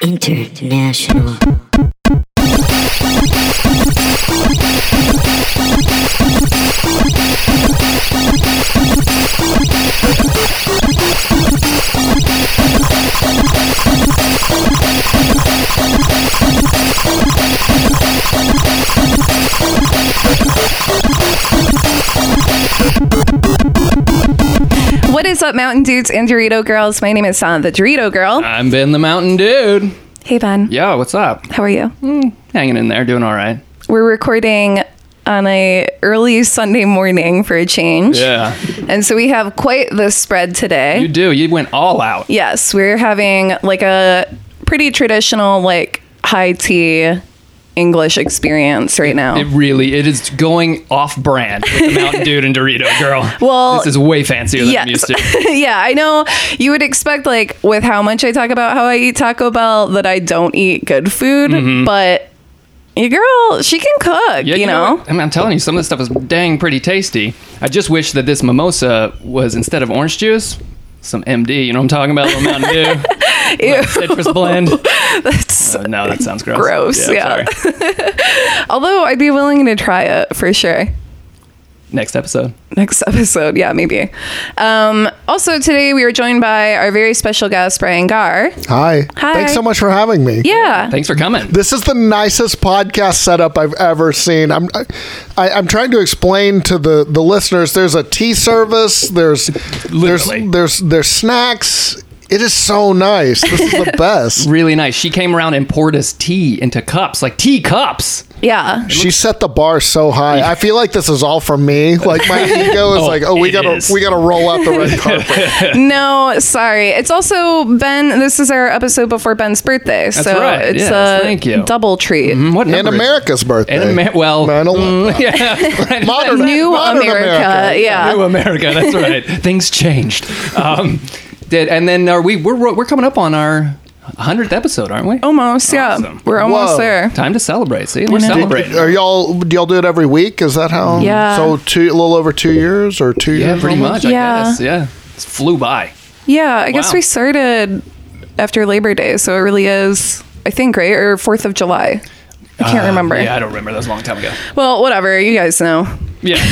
International. What is up, Mountain Dudes and Dorito Girls? My name is Donna, the Dorito Girl. I'm Ben the Mountain Dude. Hey, Ben. Yo, what's up? How are you? Hmm, hanging in there, doing all right. We're recording on a early Sunday morning for a change. Yeah. And so we have quite the spread today. You do. You went all out. yes, we're having like a pretty traditional, like high tea English experience right now. It really, it is going off brand with the Mountain Dude and Dorito girl. Well, this is way fancier than I'm used to. yeah, I know you would expect like with how much I talk about how I eat Taco Bell that I don't eat good food, but your girl, she can cook, Mm-hmm. Yeah, you, know? what? I mean, I'm telling you, some of this stuff is dang pretty tasty. I just wish that this mimosa was instead of orange juice, some MD. You know what I'm talking about? Little Mountain Dew, Ew. like citrus blend. That's Uh, no, that sounds gross. Gross, yeah. sorry. although I'd be willing to try it for sure. Next episode. Next episode, yeah, maybe. Um, also, today we are joined by our very special guest, Brian Gar. Hi. Hi. Thanks so much for having me. Yeah. Thanks for coming. This is the nicest podcast setup I've ever seen. I'm I, I'm trying to explain to the, the listeners. There's a tea service. There's there's Literally. there's there's snacks. It is so nice. This is the best. really nice. She came around and poured us tea into cups, like tea cups. Yeah. She set the bar so high. I feel like this is all for me. Like my ego is Oh, like, oh, we gotta is. we gotta roll out the red carpet. No, sorry. It's also Ben. This is our episode before Ben's birthday, so right. it's Yes, a thank you. double treat. Mm, What and number is- America's birthday. And Amer- well, mm, yeah. Modern- New modern America, yeah. New America. That's right. Things changed. Um, did and then are we? We're we're coming up on our hundredth episode, aren't we? Almost, yeah. We're almost Whoa. there. Time to celebrate. See, we're know. celebrating. Are y'all do y'all do it every week? Is that how? Yeah. So two a little over two years or two yeah, years? pretty almost? much. I Yeah. guess. Yeah, it flew by. Yeah, I guess we started after Labor Day, so it really is, I think, right? Or 4th of July. I can't remember. Uh, Yeah, I don't remember. That was a long time ago. Well, whatever. You guys know. Yeah.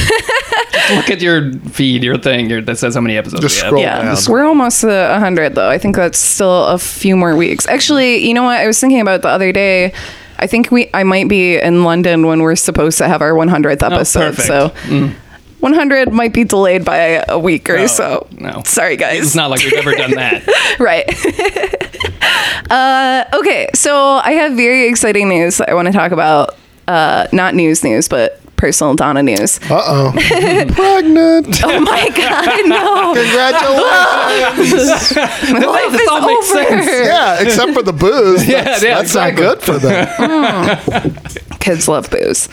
Look at your feed, your thing your, that says how many episodes. Just we have. scroll Yeah. down. We're almost to 100, though. I think that's still a few more weeks. Actually, you know what? I was thinking about the other day. I think we I might be in London when we're supposed to have our 100th episode. perfect. so 100 might be delayed by a week or No, so. no. Sorry, guys. It's not like we've ever done that. right. uh, okay, so I have very exciting news that I want to talk about. Uh, not news news, but personal Donna news. Uh oh. Pregnant. Oh my god, no! Congratulations. My life this is all makes over. sense. yeah, except for the booze. Yeah, That's, yeah, that's not good for them. Kids love booze.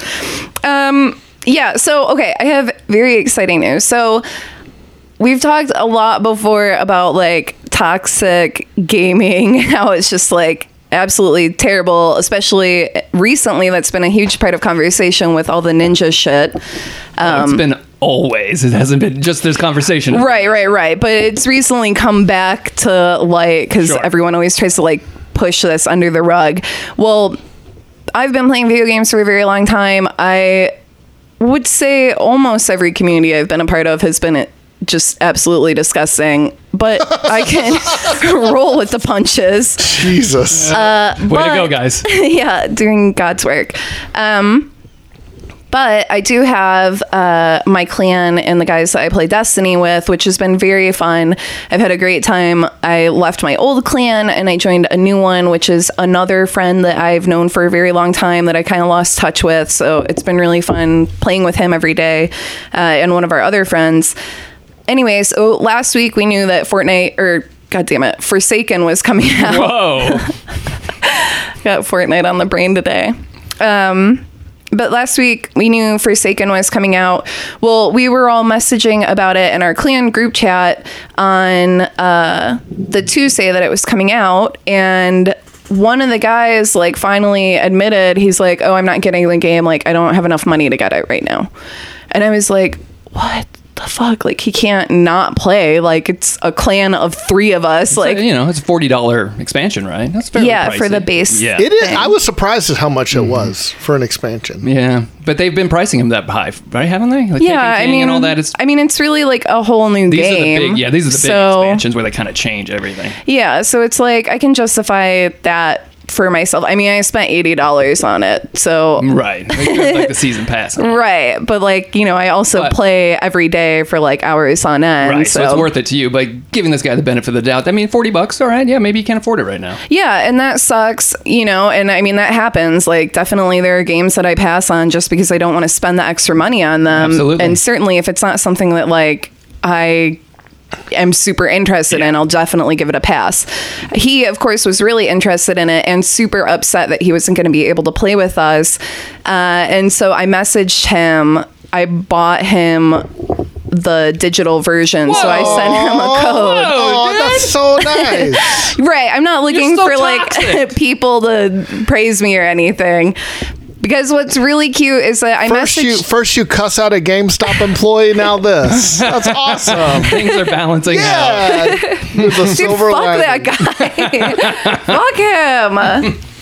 Um, yeah. So okay, I have very exciting news. So we've talked a lot before about like toxic gaming, how it's just like absolutely terrible, especially recently. That's been a huge part of conversation with all the ninja shit. it's um, been always. It hasn't been just this conversation. Right, right, right. But it's recently come back to light because Sure. everyone always tries to like push this under the rug. Well, I've been playing video games for a very long time. I would say almost every community I've been a part of has been just absolutely disgusting. But I can roll with the punches. Jesus. Uh, Way to go, guys. yeah, doing God's work. Um, but I do have uh, my clan and the guys that I play Destiny with, which has been very fun. I've had a great time. I left my old clan and I joined a new one, which is another friend that I've known for a very long time that I kind of lost touch with. So it's been really fun playing with him every day uh, and one of our other friends. Anyways, so last week we knew that Fortnite, or God damn it, Forsaken was coming out Whoa. got Fortnite on the brain today. Um, but last week we knew Forsaken was coming out. Well, we were all messaging about it in our clan group chat on uh, the Tuesday that it was coming out, and one of the guys like finally admitted he's like, "Oh, I'm not getting the game. Like, I don't have enough money to get it right now." And I was like, "What?" The fuck? Like he can't not play. Like it's a clan of three of us. Like you know, it's a forty dollar expansion, right? That's fairly Yeah, for the base. Yeah, It is. thing. I was surprised at how much it mm-hmm. was for an expansion. yeah, but they've been pricing him that high, right? Haven't they? Like yeah, Taken I mean, and all that. It's I mean, it's really like a whole new these game. are the big, yeah, these are the big expansions where they kind of change everything. Yeah, so it's like I can justify that for myself. I mean, I spent eighty dollars on it, so Right, like, like the season pass. right. But like you know, I also But- play every day for like hours on end. Right, so, it's worth it to you. But giving this guy the benefit of the doubt, I mean, forty bucks, all right, yeah, maybe you can't afford it right now. Yeah, and that sucks, you know, and I mean that happens. Like definitely there are games that I pass on just because I don't want to spend the extra money on them. Absolutely. And certainly if it's not something that like I am super interested in, I'll definitely give it a pass. He of course was really interested in it and super upset that he wasn't going to be able to play with us. Uh, and so I messaged him. I bought him the digital version. So I sent him a code. Oh, that's so nice. Right. I'm not looking so for toxic. like people to praise me or anything. Because what's really cute is that I First you messaged. first you cuss out a GameStop employee, now this. That's awesome. Things are balancing out. Yeah, With the Dude, fuck lining. that guy. fuck him.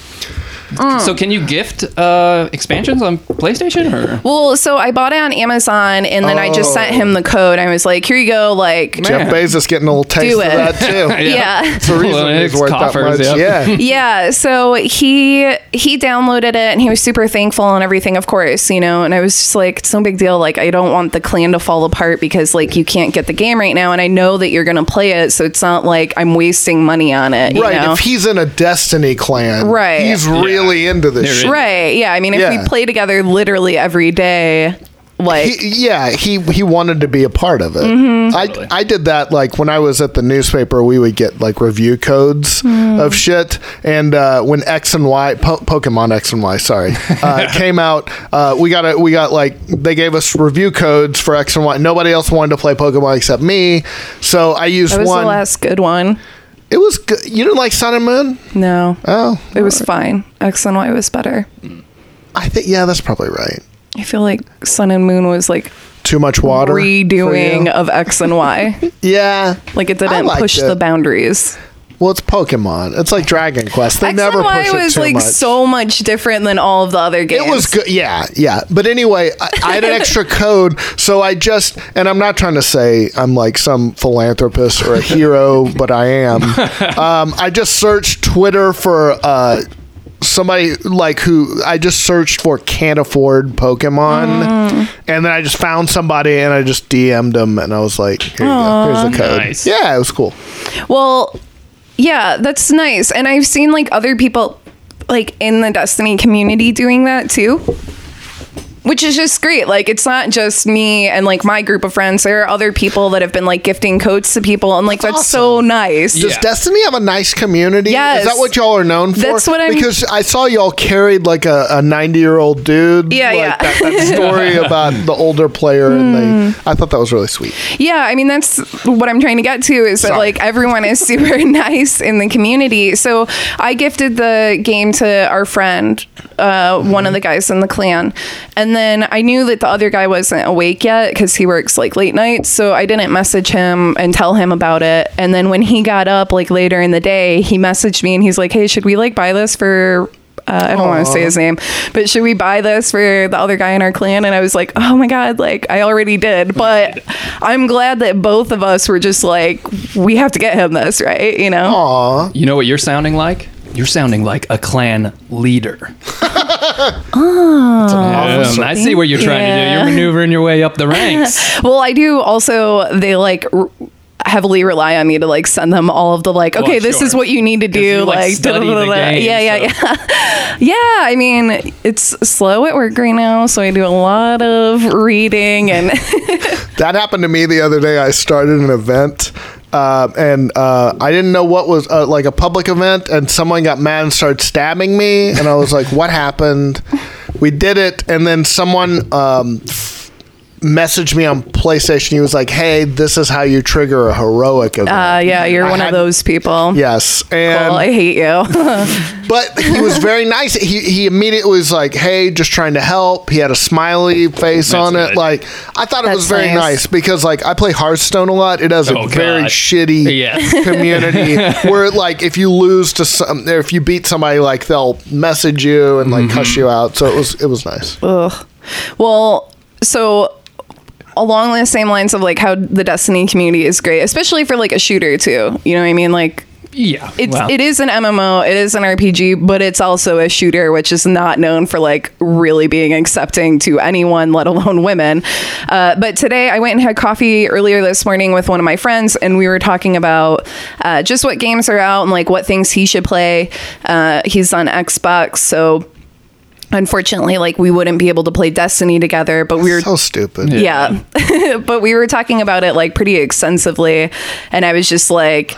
So can you gift uh, expansions on PlayStation or? Well, so I bought it on Amazon and then I just sent him the code. I was like, here you go. Like, Jeff Bezos getting a little taste of that too. yeah. It's the reason Well, he's it's worth coffers, that much. yep. Yeah. yeah so he he downloaded it and he was super thankful and everything of course you know and i was just like it's no big deal like i don't want the clan to fall apart because like you can't get the game right now and i know that you're gonna play it so it's not like i'm wasting money on it you Right. know? If he's in a Destiny clan, Right. he's really into this shit. right yeah i mean if Yeah. we play together literally every day like He, yeah, he he wanted to be a part of it. Mm-hmm. Totally. I I did that like when I was at the newspaper. We would get like review codes Mm. of shit, and uh, when X and Y, po- Pokemon X and Y, sorry, uh, came out, uh, we got a, we got like they gave us review codes for X and Y. Nobody else wanted to play Pokemon except me, so I used that was one. the last good one it was good. You didn't like Sun and Moon? no Oh, it was fine x and y was better I think yeah, that's probably right. i feel like sun and moon was like Too much water. redoing of x and y Yeah, like it didn't push it. the boundaries Well, it's Pokemon. It's like Dragon Quest. They X never and Y push it was too like much. so much different than all of the other games. It was good. Yeah, yeah. But anyway, I, I had an extra code, so I just and I'm not trying to say I'm like some philanthropist or a hero, but I am. Um, I just searched Twitter for uh, somebody like who I just searched for can't afford Pokemon, Mm. and then I just found somebody and I just DM'd them, and I was like, Here you go. Here's the code. Nice. Yeah, it was cool. Well, yeah, that's nice. And I've seen like other people like in the Destiny community doing that too. Which is just great. Like it's not just me and like my group of friends. There are other people that have been like gifting coats to people and like that's, so awesome. nice. Does Yeah. Destiny have a nice community? Yes. Is that what y'all are known for? That's what I'm- Because I saw y'all carried like a 90 year old dude. Yeah, like yeah. That, that story about the older player, and Hmm. they. I thought that was really sweet. Yeah, I mean that's what I'm trying to get to is that like everyone is super nice in the community. So I gifted the game to our friend, uh, one of the guys in the clan, and then I knew that the other guy wasn't awake yet because he works like late nights. So I didn't message him and tell him about it. And then when he got up like later in the day, he messaged me and he's like, "Hey, should we like buy this for?" Uh, I don't want to say his name, but should we buy this for the other guy in our clan? And I was like, oh my God, like I already did. But I'm glad that both of us were just like, we have to get him this, right? You know? Aw. You know what you're sounding like? You're sounding like a clan leader. Oh, I see what you're trying to do. You're maneuvering your way up the ranks. Well, I do also, they like, r- heavily rely on me to like send them all of the like oh, okay this sure. is what you need to do you, like, like study da-da-da-da. game, yeah yeah so- yeah yeah i mean it's slow at work right now so i do a lot of reading and That happened to me the other day. I started an event. Uh, and uh, I didn't know what was uh, like a public event, and someone got mad and started stabbing me, and I was like, "What happened?" We did it, and then someone um, messaged me on PlayStation. He was like, "Hey, this is how you trigger a heroic event." uh yeah you're I one had- of those people Yes, and well i hate you but he was very nice. He he immediately was like, "Hey, just trying to help." He had a smiley face on it. Like I thought it was very nice. nice. because like I play Hearthstone a lot. It has a Oh, very shitty Yes. community where like if you lose to some, or if you beat somebody, like they'll message you and like cuss you out. So it was it was nice. Ugh. Well, so along the same lines of like how the Destiny community is great, especially for like a shooter too. You know what I mean? Like Yeah. it's well, it is an MMO, it is an RPG, but it's also a shooter, which is not known for like really being accepting to anyone, let alone women. Uh, but today I went and had coffee earlier this morning with one of my friends, and we were talking about uh, just what games are out and like what things he should play. Uh, he's on Xbox, so. Unfortunately, like we wouldn't be able to play Destiny together, but we were So stupid. yeah. but we were talking about it like pretty extensively. And I was just like,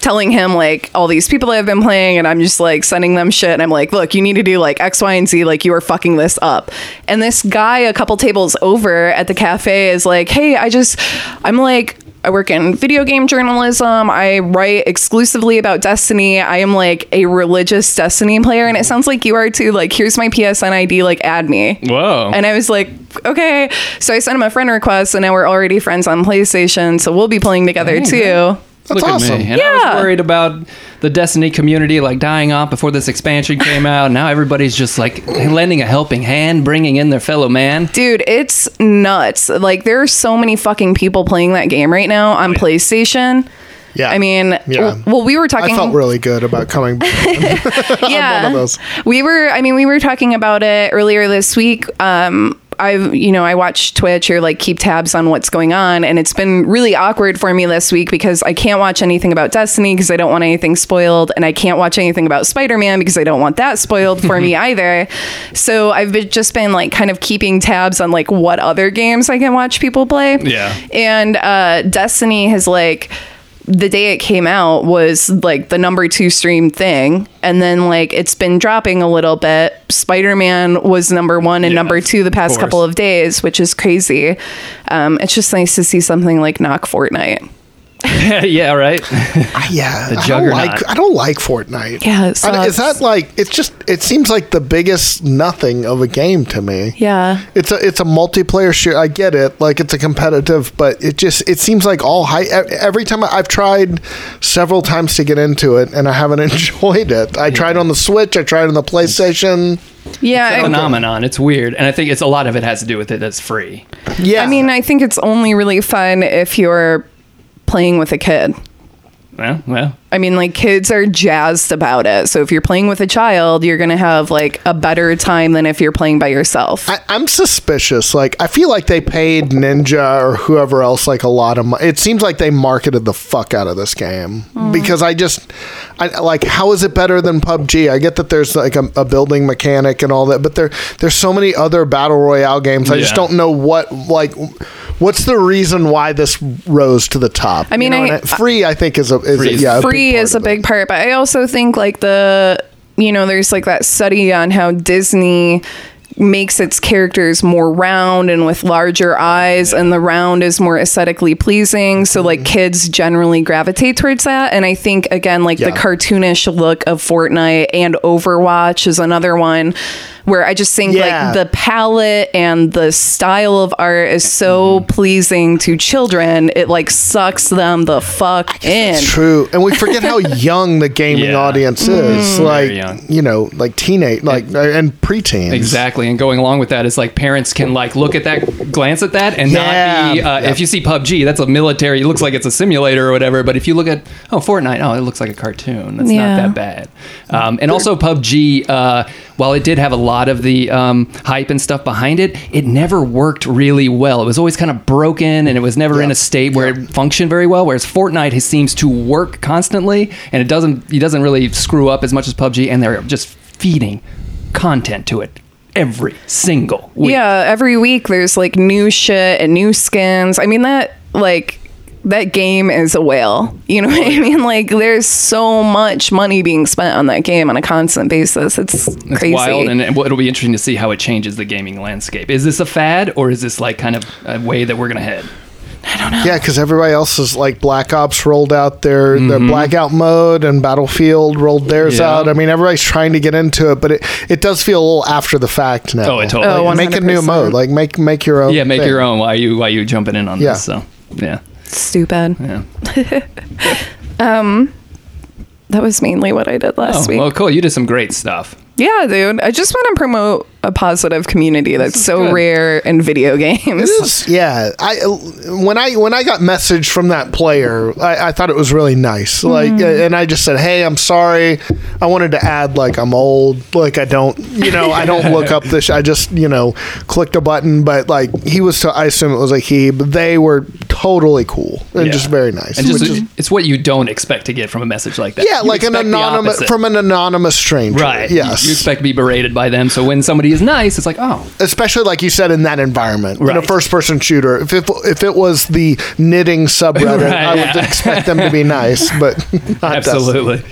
telling him like all these people I've been playing and I'm just like sending them shit and I'm like, look, you need to do like X, Y, and Z, like you are fucking this up. And this guy a couple tables over at the cafe is like, hey, I just I'm like I work in video game journalism. I write exclusively about Destiny. I am like a religious Destiny player, and it sounds like you are too. Like, here's my PSN ID, like add me. Whoa. And I was like, okay. So I sent him a friend request, and now we're already friends on PlayStation. So we'll be playing together too. That's Look awesome. at me. And I Yeah. was worried about the Destiny community like dying off before this expansion came out. Now everybody's just like lending a helping hand, bringing in their fellow man. Dude, it's nuts. Like, there are so many fucking people playing that game right now on PlayStation. Yeah. I mean, Yeah. well, we were talking. I felt really good about coming back. yeah, one of those. we were. I mean, we were talking about it earlier this week. Um, I've, you know, I watch Twitch or like keep tabs on what's going on, and it's been really awkward for me this week because I can't watch anything about Destiny because I don't want anything spoiled, and I can't watch anything about Spider Man because I don't want that spoiled for me either. So I've been, just been like kind of keeping tabs on like what other games I can watch people play. Yeah. and uh, Destiny has like the day it came out was like the number two stream thing. And then like it's been dropping a little bit. Spider-man was number one and Yeah, number two the past couple of days which is crazy. Um, it's just nice to see something like knock fortnite yeah, right. yeah, I don't like I don't like Fortnite. Yeah, it I- is that like it's just it seems like the biggest nothing of a game to me. yeah It's a it's a multiplayer shoot. I get it, like it's a competitive, but it just it seems like all high. e- Every time I, I've tried several times to get into it, and I haven't enjoyed it. I tried on the Switch. I tried on the PlayStation. yeah I- Phenomenon. It's weird, and I think it's a lot of it has to do with it. That's free. Yeah, I mean i think it's only really fun if you're playing with a kid Well, well. I mean, like kids are jazzed about it. So if you're playing with a child, you're gonna have like a better time than if you're playing by yourself. I, I'm suspicious. Like, I feel like they paid Ninja or whoever else like a lot of money. It seems like they marketed the fuck out of this game mm. because I just, I like, how is it better than PUBG? I get that there's like a, a building mechanic and all that, but there there's so many other battle royale games. I just don't know what like. What's the reason why this rose to the top? I mean, You know, I- and free. I think is a is Free a, yeah Free is a big part, but I also think like the you know, there's like that study on how Disney makes its characters more round and with larger eyes and the round is more aesthetically pleasing so like kids generally gravitate towards that and i think again like the cartoonish look of fortnite and overwatch is another one where i just think Yeah. like the palette and the style of art is so pleasing to children it like sucks them the fuck in It's true, and we forget how young the gaming Yeah. audience Mm-hmm. is. Very Like young. you know, like teenage, like uh, and preteens. Exactly, and going along with that is like parents can like look at that, glance at that, and Yeah. not be. Uh, Yeah. If you see PUBG, that's a military. It looks like it's a simulator or whatever. But if you look at oh Fortnite, oh it looks like a cartoon. That's Yeah. not that bad. Um, and also PUBG, uh, while it did have a lot of the um, hype and stuff behind it, it never worked really well. It was always kind of broken, and it was never in a state where it functioned very well. Whereas Fortnite has- seems to work constantly, and it doesn't. It doesn't really screw up as much as PUBG, and they're just feeding content to it every single week. Yeah, every week there's like new shit and new skins. I mean that like that game is a whale. You know what I mean? Like there's so much money being spent on that game on a constant basis. It's, It's crazy. wild, and it'll be interesting to see how it changes the gaming landscape. Is this a fad, or is this like kind of a way that we're gonna head? I don't know. Yeah, because everybody else is like Black Ops rolled out their their Mm-hmm. blackout mode and Battlefield rolled theirs Yeah. out. I mean, everybody's trying to get into it, but it, it does feel a little after the fact now. Oh, it totally Oh, is. make a new mode, like make make your own. Yeah, make thing. your own. Why you why you jumping in on Yeah. this? So yeah, Stupid. yeah. Um, that was mainly what I did last Oh, week. well, cool. You did some great stuff. Yeah, dude. I just want to promote a positive community that's so good. rare in video games. It is, yeah. I when I when I got message from that player, I, I thought it was really nice. Like, Mm-hmm. and I just said, "Hey, I'm sorry. I wanted to add like I'm old. Like I don't, you know, I don't look up this. I just, you know, clicked a button. But like he was, to I assume it was like he, but they were totally cool and Yeah. just very nice. And just is- it's what you don't expect to get from a message like that. yeah, You like an anonymous from an anonymous stranger. right. Yes. You, you expect to be berated by them. So when somebody is nice, it's like, oh, especially like you said in that environment right. in a first person shooter if it, if it was the knitting subreddit Right, i would expect them to be nice but not absolutely.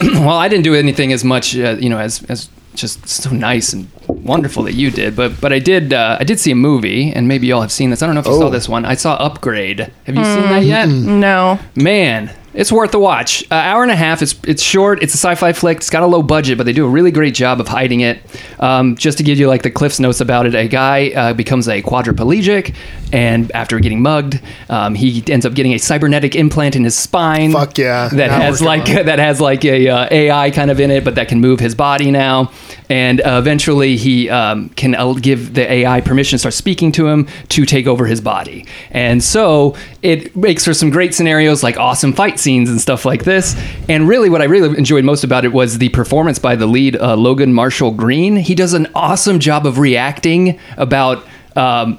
well, I didn't do anything as much, uh, you know, as as just so nice and wonderful that you did, but but I did uh, I did see a movie, and maybe y'all have seen this. I don't know if you Oh. saw this one. I saw Upgrade. Have you seen that yet? no. Man, it's worth the watch. Uh, hour and a half. It's it's short. It's a sci-fi flick. It's got a low budget, but they do a really great job of hiding it. Um, just to give you like the Cliff's notes about it, a guy uh, becomes a quadriplegic, and after getting mugged, um, he ends up getting a cybernetic implant in his spine. Fuck yeah. That Now has like that has like a uh, AI kind of in it, but that can move his body now. And uh, eventually, he um, can give the AI permission to start speaking to him to take over his body. And so it makes for some great scenarios, like awesome fight scenes and stuff like this. And really, what I really enjoyed most about it was the performance by the lead, uh, Logan Marshall Green. He does an awesome job of reacting about. Um,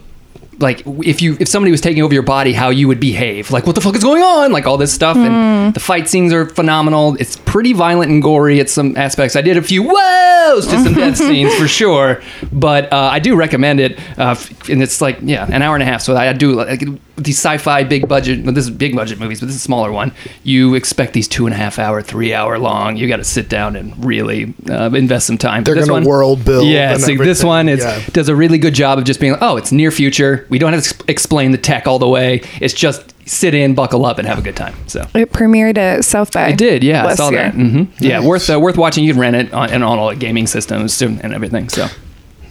like if you if somebody was taking over your body how you would behave. Like what the fuck is going on? Like all this stuff. And the fight scenes are phenomenal. It's pretty violent and gory at some aspects. I did a few whoas to some death scenes for sure. But uh, i do recommend it uh, and it's like yeah an hour and a half. So i do like these sci-fi big budget well, this is big budget movies but this is a smaller one you expect these two and a half hour three hour long you got to sit down and really uh, invest some time They're gonna one- world build yeah and see, this one is yeah. does a really good job of just being like, oh, it's near future. We don't have to explain the tech all the way. It's just sit in, buckle up, and have a good time. So It premiered at South by. it did, yeah, I saw year. that. hmm Yeah, worth uh, worth watching. You can rent it on, and on all the gaming systems and everything. So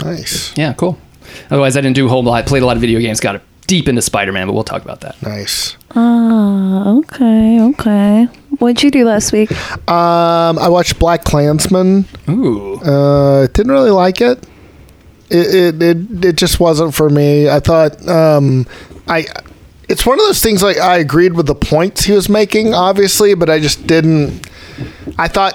nice yeah, cool. Otherwise, I didn't do a whole lot. I played a lot of video games. Got deep into Spider Man, but we'll talk about that. nice Oh, okay, okay. What'd you do last week? um i watched black klansman Ooh, uh didn't really like it it, it it it just wasn't for me i thought um i it's one of those things like i agreed with the points he was making obviously but i just didn't I thought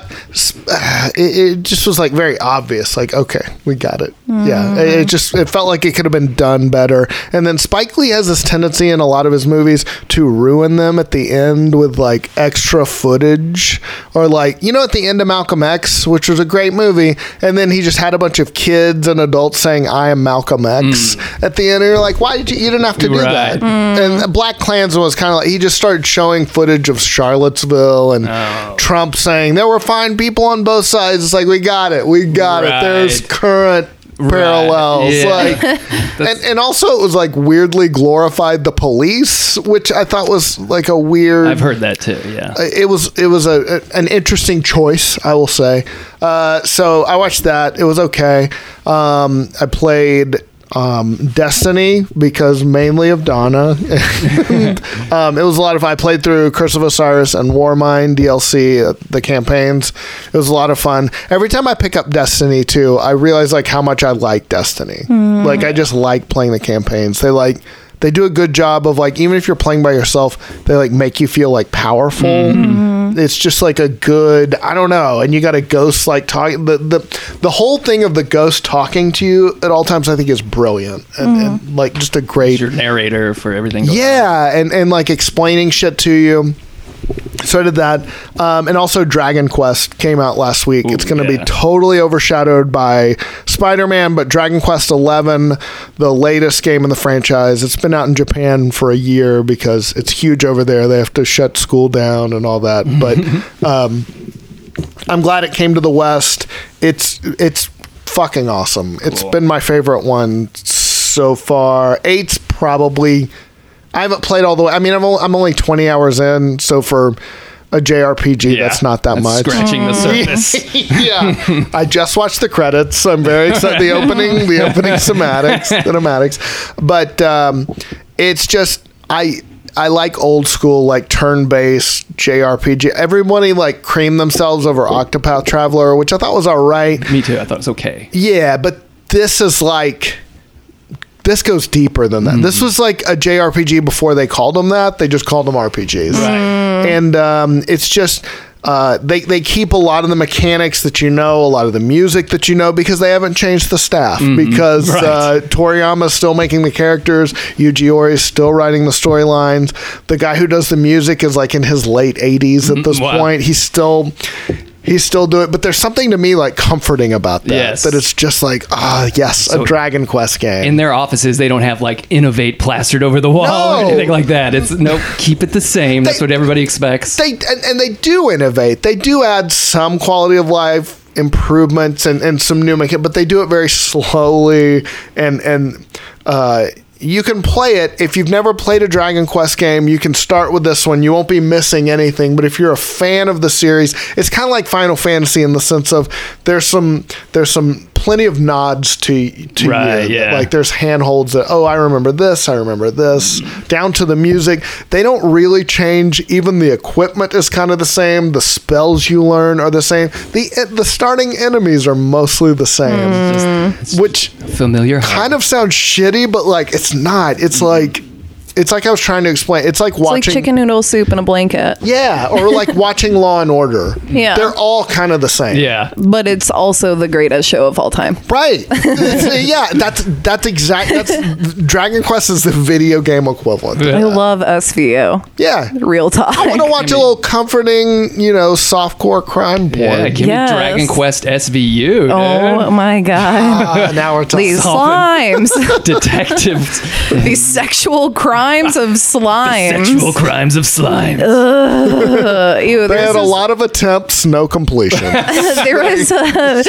uh, it, it just was like very obvious. Like, okay, we got it. Yeah, it, it mm-hmm. just it felt like it could have been done better. And then Spike Lee has this tendency in a lot of his movies to ruin them at the end with like extra footage or like you know at the end of Malcolm X, which was a great movie, and then he just had a bunch of kids and adults saying "I am Malcolm X" mm. at the end. And you're like, why did you? You didn't have to do Right. that. And Black Klansman was kind of like he just started showing footage of Charlottesville and Oh. Trump saying there were fine people on both sides. It's like we got it, we got it. There's current parallels, Yeah. like, and and also it was like weirdly glorified the police, which I thought was like a weird. I've heard that too. Yeah. It was it was a, a- an interesting choice, I will say. Uh, so I watched that. It was okay. Um, I played um, Destiny because mainly of Donna. um, it was a lot of. I played through Curse of Osiris and Warmind DLC, uh, the campaigns. It was a lot of fun. Every time I pick up Destiny too, I realize like how much I like Destiny. Like I just like playing the campaigns. They like they do a good job of like even if you're playing by yourself, they like make you feel like powerful. Mm-hmm. It's just like a good I don't know, and you got a ghost like talking the, the the whole thing of the ghost talking to you at all times I think is brilliant and, and mm. like just a great Your narrator for everything. going on. yeah, and and like explaining shit to you. So I did that, um, and also Dragon Quest came out last week. it's going to yeah. be totally overshadowed by Spider Man, but Dragon Quest Eleven, the latest game in the franchise, it's been out in Japan for a year because it's huge over there. They have to shut school down and all that. But um, I'm glad it came to the West. It's it's fucking awesome. It's Cool. been my favorite one so far. Eight's probably I haven't played all the way. I mean, I'm only, I'm only 20 hours in, so for a JRPG, Yeah, that's not that that's much. Scratching the surface. yeah, I just watched the credits. I'm very excited. The opening, the opening cinematics, cinematics, but um, it's just I. I like old school, like turn-based JRPG. Everybody like creamed themselves over Octopath Traveler, which I thought was all right. Me too. I thought it was okay. Yeah, but this is like this goes deeper than that. This was like a JRPG before they called them that. They just called them RPGs. Right. And um, it's just uh, they they keep a lot of the mechanics that you know, a lot of the music that you know, because they haven't changed the staff. Because Right. uh, Toriyama's still making the characters, Yuji Horii is still writing the storylines. The guy who does the music is like in his late 80s at this Wow. point. He's still he's still doing it, but there's something to me like comforting about that. Yes. That it's just like, ah, yes, So- a Dragon Quest game. In their offices, they don't have like innovate plastered over the wall No. or anything like that. It's nope, keep it the same. That's They- what everybody expects. they and, and they do innovate. They do add some quality of life improvements and, and some new mechanics, but they do it very slowly and and uh, you can play it if you've never played a Dragon Quest game. You can start with this one. You won't be missing anything. But if you're a fan of the series, it's kind of like Final Fantasy in the sense of there's some there's some plenty of nods to to Right, you. yeah. Like there's handholds that oh I remember this, I remember this, down to the music. They don't really change. Even the equipment is kind of the same. The spells you learn are the same. The eh, the starting enemies are mostly the same, which Familiar. kind of sounds shitty, but like it's not. It's like it's like I was trying to explain. It's like It's like watching chicken noodle soup in a blanket, yeah, or like watching Law and Order. Yeah. they're all kind of the same. yeah. but it's also the greatest show of all time. Right. Yeah, that's that's exact. That's Dragon Quest is the video game equivalent. I love SVU. Yeah. Real talk. I want to watch a little comforting, you know, softcore crime porn. Yeah, give Yes. me Dragon Quest SVU. dude. Oh my god. Ah, now we're talking. These slimes. Detectives. These sexual crimes of slime. Sexual crimes of slime. Uh, ew, They had a lot of attempts, no completion. there was a,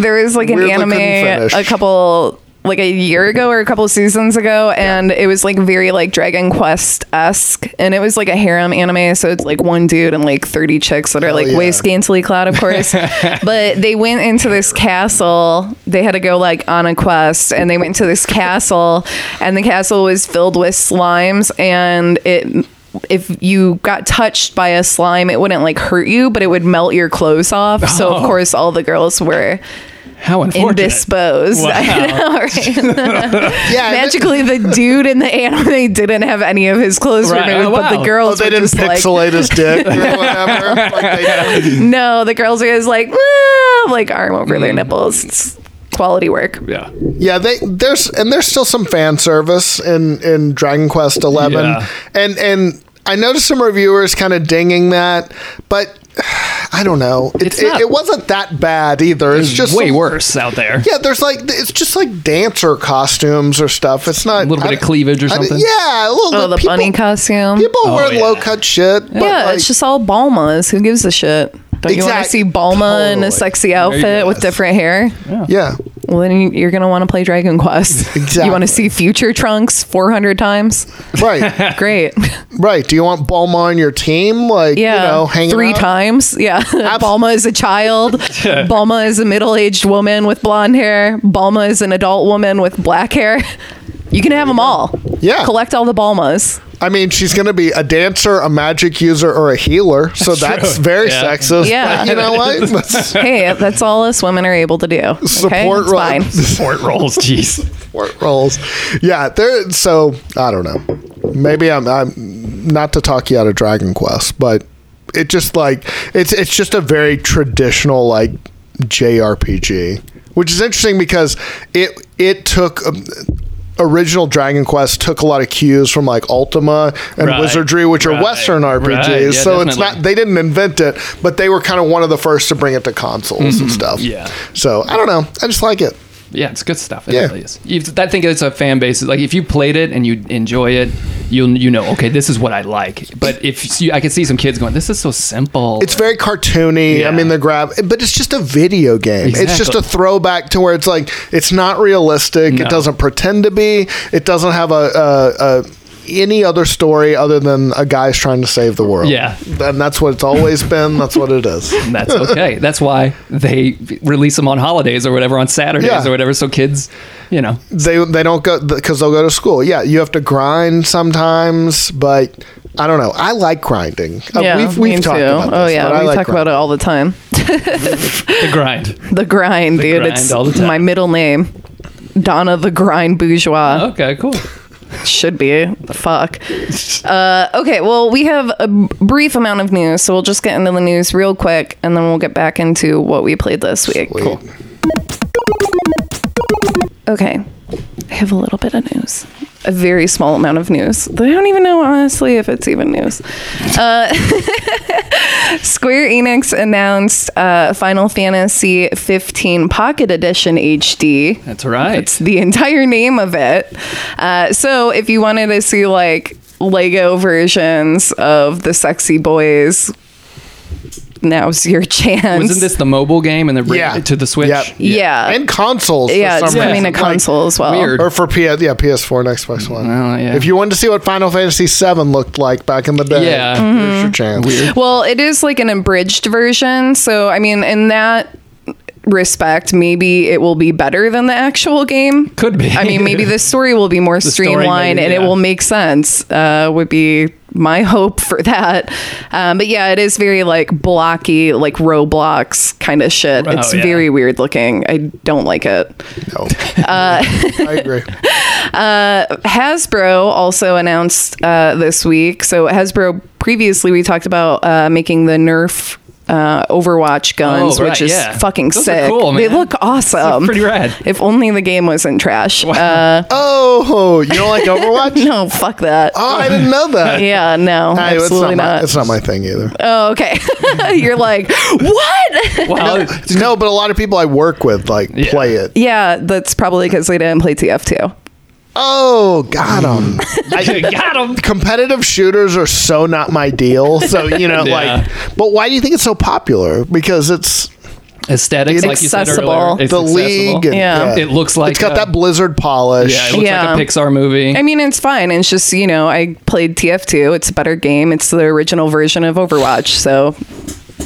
there was like an Weirdly couldn't anime finish. a couple like a year ago or a couple seasons ago and it was like very like dragon quest esque and it was like a harem anime so it's like one dude and like 30 chicks that are Hell like yeah. way scantily clad of course but they went into this castle they had to go like on a quest and they went to this castle and the castle was filled with slimes and it if you got touched by a slime, it wouldn't like hurt you, but it would melt your clothes off. So of Oh. course, all the girls were How unfortunate. indisposed. Wow. I know, right? yeah. Magically, the dude in the anime didn't have any of his clothes Right. removed, Oh, but the girls oh, they were didn't just like, pixelate his dick or whatever. like they, no, the girls were just like, "Ah," like arm over Mm. their nipples. It's quality work. Yeah. yeah, they there's and there's still some fan service in in Dragon Quest Eleven, Yeah. and and I noticed some reviewers kind of dinging that, but I don't know. It, It's not- it wasn't that bad either. It's just way some- worse out there. Yeah, there's like it's just like dancer costumes or stuff. It's not A little bit I- of cleavage or I- something. yeah, a little Oh, bit. the people, bunny costume. People Oh, wear yeah. low cut shit. But yeah, like, it's just all Bulmas. Who gives a shit? Don't you want to see Bulma in a sexy outfit with different hair? yeah. Well, then you- you're going to want to play Dragon Quest. Exactly. You want to see future Trunks 400 times? Right, Great. right. Do you want Bulma on your team? Like, Yeah. you know, hanging Three out? times. Yeah. Bulma is a child. Bulma is a middle aged woman with blonde hair. Bulma is an adult woman with black hair. You can have them all. Yeah. Collect all the Bulmas. I mean, she's going to be a dancer, a magic user, or a healer. So that's, true. very Yeah. sexist. Yeah. But you know what? That's Hey, that's all us women are able to do. Support It's ro- fine. Support rolls. Jeez. support roles. Yeah, there. So I don't know. Maybe I'm, I'm not to talk you out of Dragon Quest, but it just like it's it's just a very traditional like JRPG, which is interesting because it it took. Um, Original Dragon Quest took a lot of cues from like Ultima and Right. Wizardry, which are Western RPGs. Right. Yeah, so it's not they didn't invent it, but they were kind of one of the first to bring it to consoles and stuff. Mm-hmm. Yeah. So I don't know. I just like it. Yeah, it's good stuff. It Yeah. really is. You, I think it's a fan base. Like if you played it and you enjoy it, you'll you know okay, this is what I like. But if you, I can see some kids going, this is so simple. It's very cartoony. Yeah. I mean, the grab, but it's just a video game. It's just a throwback to where it's like it's not realistic. No. It doesn't pretend to be. It doesn't have a, a, a any other story other than a guy's trying to save the world. Yeah. and that's what it's always been. That's what it is. And that's okay. that's why they release them on holidays or whatever, on Saturdays Yeah. or whatever, so kids, you know. They they don't go because they'll go to school. Yeah, you have to grind sometimes, but I don't know. I like grinding. Uh, Yeah, we've we've me talked too. about oh yeah, but I we like talk about it all the time. The grind. The grind, dude. grind it's all the time. my middle name. Donna the Grind Bourgeois. Okay, cool. Should be. Fuck. Uh, okay, well, we have a brief amount of news, so we'll just get into the news real quick, and then we'll get back into what we played this week. Cool. Okay, I have a little bit of news. A very small amount of news. I don't even know, honestly, if it's even news. Uh, Square Enix announced uh, Final Fantasy 15 Pocket Edition HD. That's right. It's the entire name of it. Uh, so if you wanted to see like Lego versions of the sexy boys, now's your chance. Wasn't this the mobile game and they're Yeah. to the Switch? Yep. Yeah. and consoles. yeah, for it's some coming to reason. Like, as well. weird. or for PS, yeah, PS4 and Xbox One. Well, yeah. If you wanted to see what Final Fantasy VII looked like back in the day, Yeah. Mm-hmm. here's your chance. Weird. Well, it is like an abridged version. So, I mean, in that respect, maybe it will be better than the actual game. Could be. I mean, maybe the story will be more streamlined maybe, and it will make sense. Uh, would be my hope for that. Um, but yeah, it is very like blocky, like Roblox kind of shit. Oh, it's yeah. very weird looking. I don't like it. No. Uh, I agree. Hasbro also announced uh, this week. So Hasbro previously we talked about uh, making the Nerf uh, Overwatch guns, Oh, right, which is yeah. fucking Those sick. cool, They look awesome. pretty rad. If only the game wasn't trash. Uh, Oh, you don't like Overwatch? no, fuck that. Oh, I didn't know that. Yeah, no, Hey, it's absolutely not, my, it's not my thing either. Oh, okay. You're like, what? Wow. No, but a lot of people I work with like Yeah. play it. yeah, that's probably because they didn't play TF2. Oh, got them. Got him. Competitive shooters are so not my deal. So you know, Yeah. like, but why do you think it's so popular? Because it's Aesthetics, like you said accessible. earlier. It's the accessible. league. And, Yeah. It looks like it's got uh, that Blizzard polish. Yeah, it looks Yeah. like a Pixar movie. I mean, it's fine. It's just, you know, I played TF2. It's a better game. It's the original version of Overwatch. So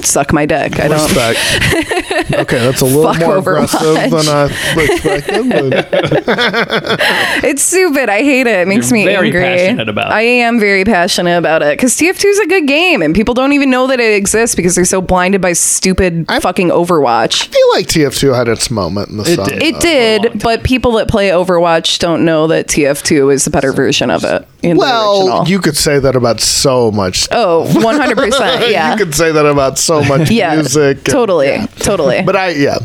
suck my dick. I don't. Respect. okay, that's a little more Overwatch. aggressive than I expected. It's stupid. I hate it. It makes You're me very angry. passionate about it. I am very passionate about it because TF2 is a good game and people don't even know that it exists because they're so blinded by stupid I- fucking Overwatch. I feel like TF2 had its moment in the It sun. did. It did, but people that play Overwatch don't know that TF2 is the better version of it. In Well, original. you could say that about so much. oh, 100%. Yeah. you could say that about so much yeah. music. and- Totally. yeah. Totally. But I, yeah.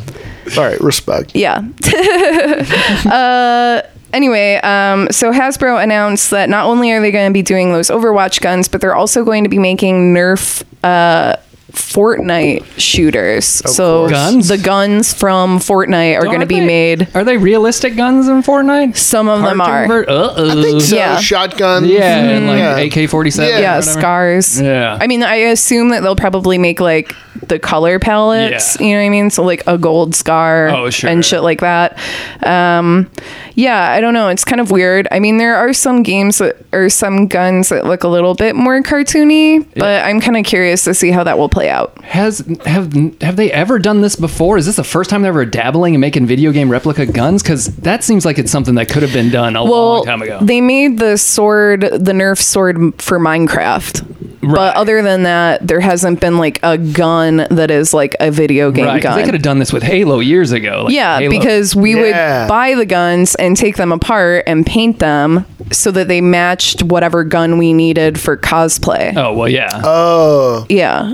All right, respect. Yeah. uh, anyway, um, so Hasbro announced that not only are they going to be doing those Overwatch guns, but they're also going to be making Nerf uh, Fortnite shooters. so course. Guns? the guns from Fortnite are going to be they- made. Are they realistic guns in Fortnite? Some of them are. Uh oh. I think so. Yeah. Shotgun. Yeah, and like Yeah. AK forty seven. Yeah. Yeah, scars. Yeah. I mean, I assume that they'll probably make like the color palettes. Yeah. You know what I mean? So like a gold scar Oh, sure. and shit like that. Um, yeah, I don't know. It's kind of weird. I mean, there are some games that or some guns that look a little bit more cartoony, but I'm kind of curious to see how that will play out. Has have have they ever done this before? Is this the first time they're ever dabbling and making video game replica guns? Because that seems like it's something that could have been done a Well, long time ago. they made the sword, the Nerf sword for Minecraft. Right. But other than that, there hasn't been like a gun that is like a video game right, 'cause gun. they could have done this with Halo years ago. like yeah, Halo. because we Yeah. would buy the guns and take them apart and paint them so that they matched whatever gun we needed for cosplay. Oh well, yeah. Oh, Yeah.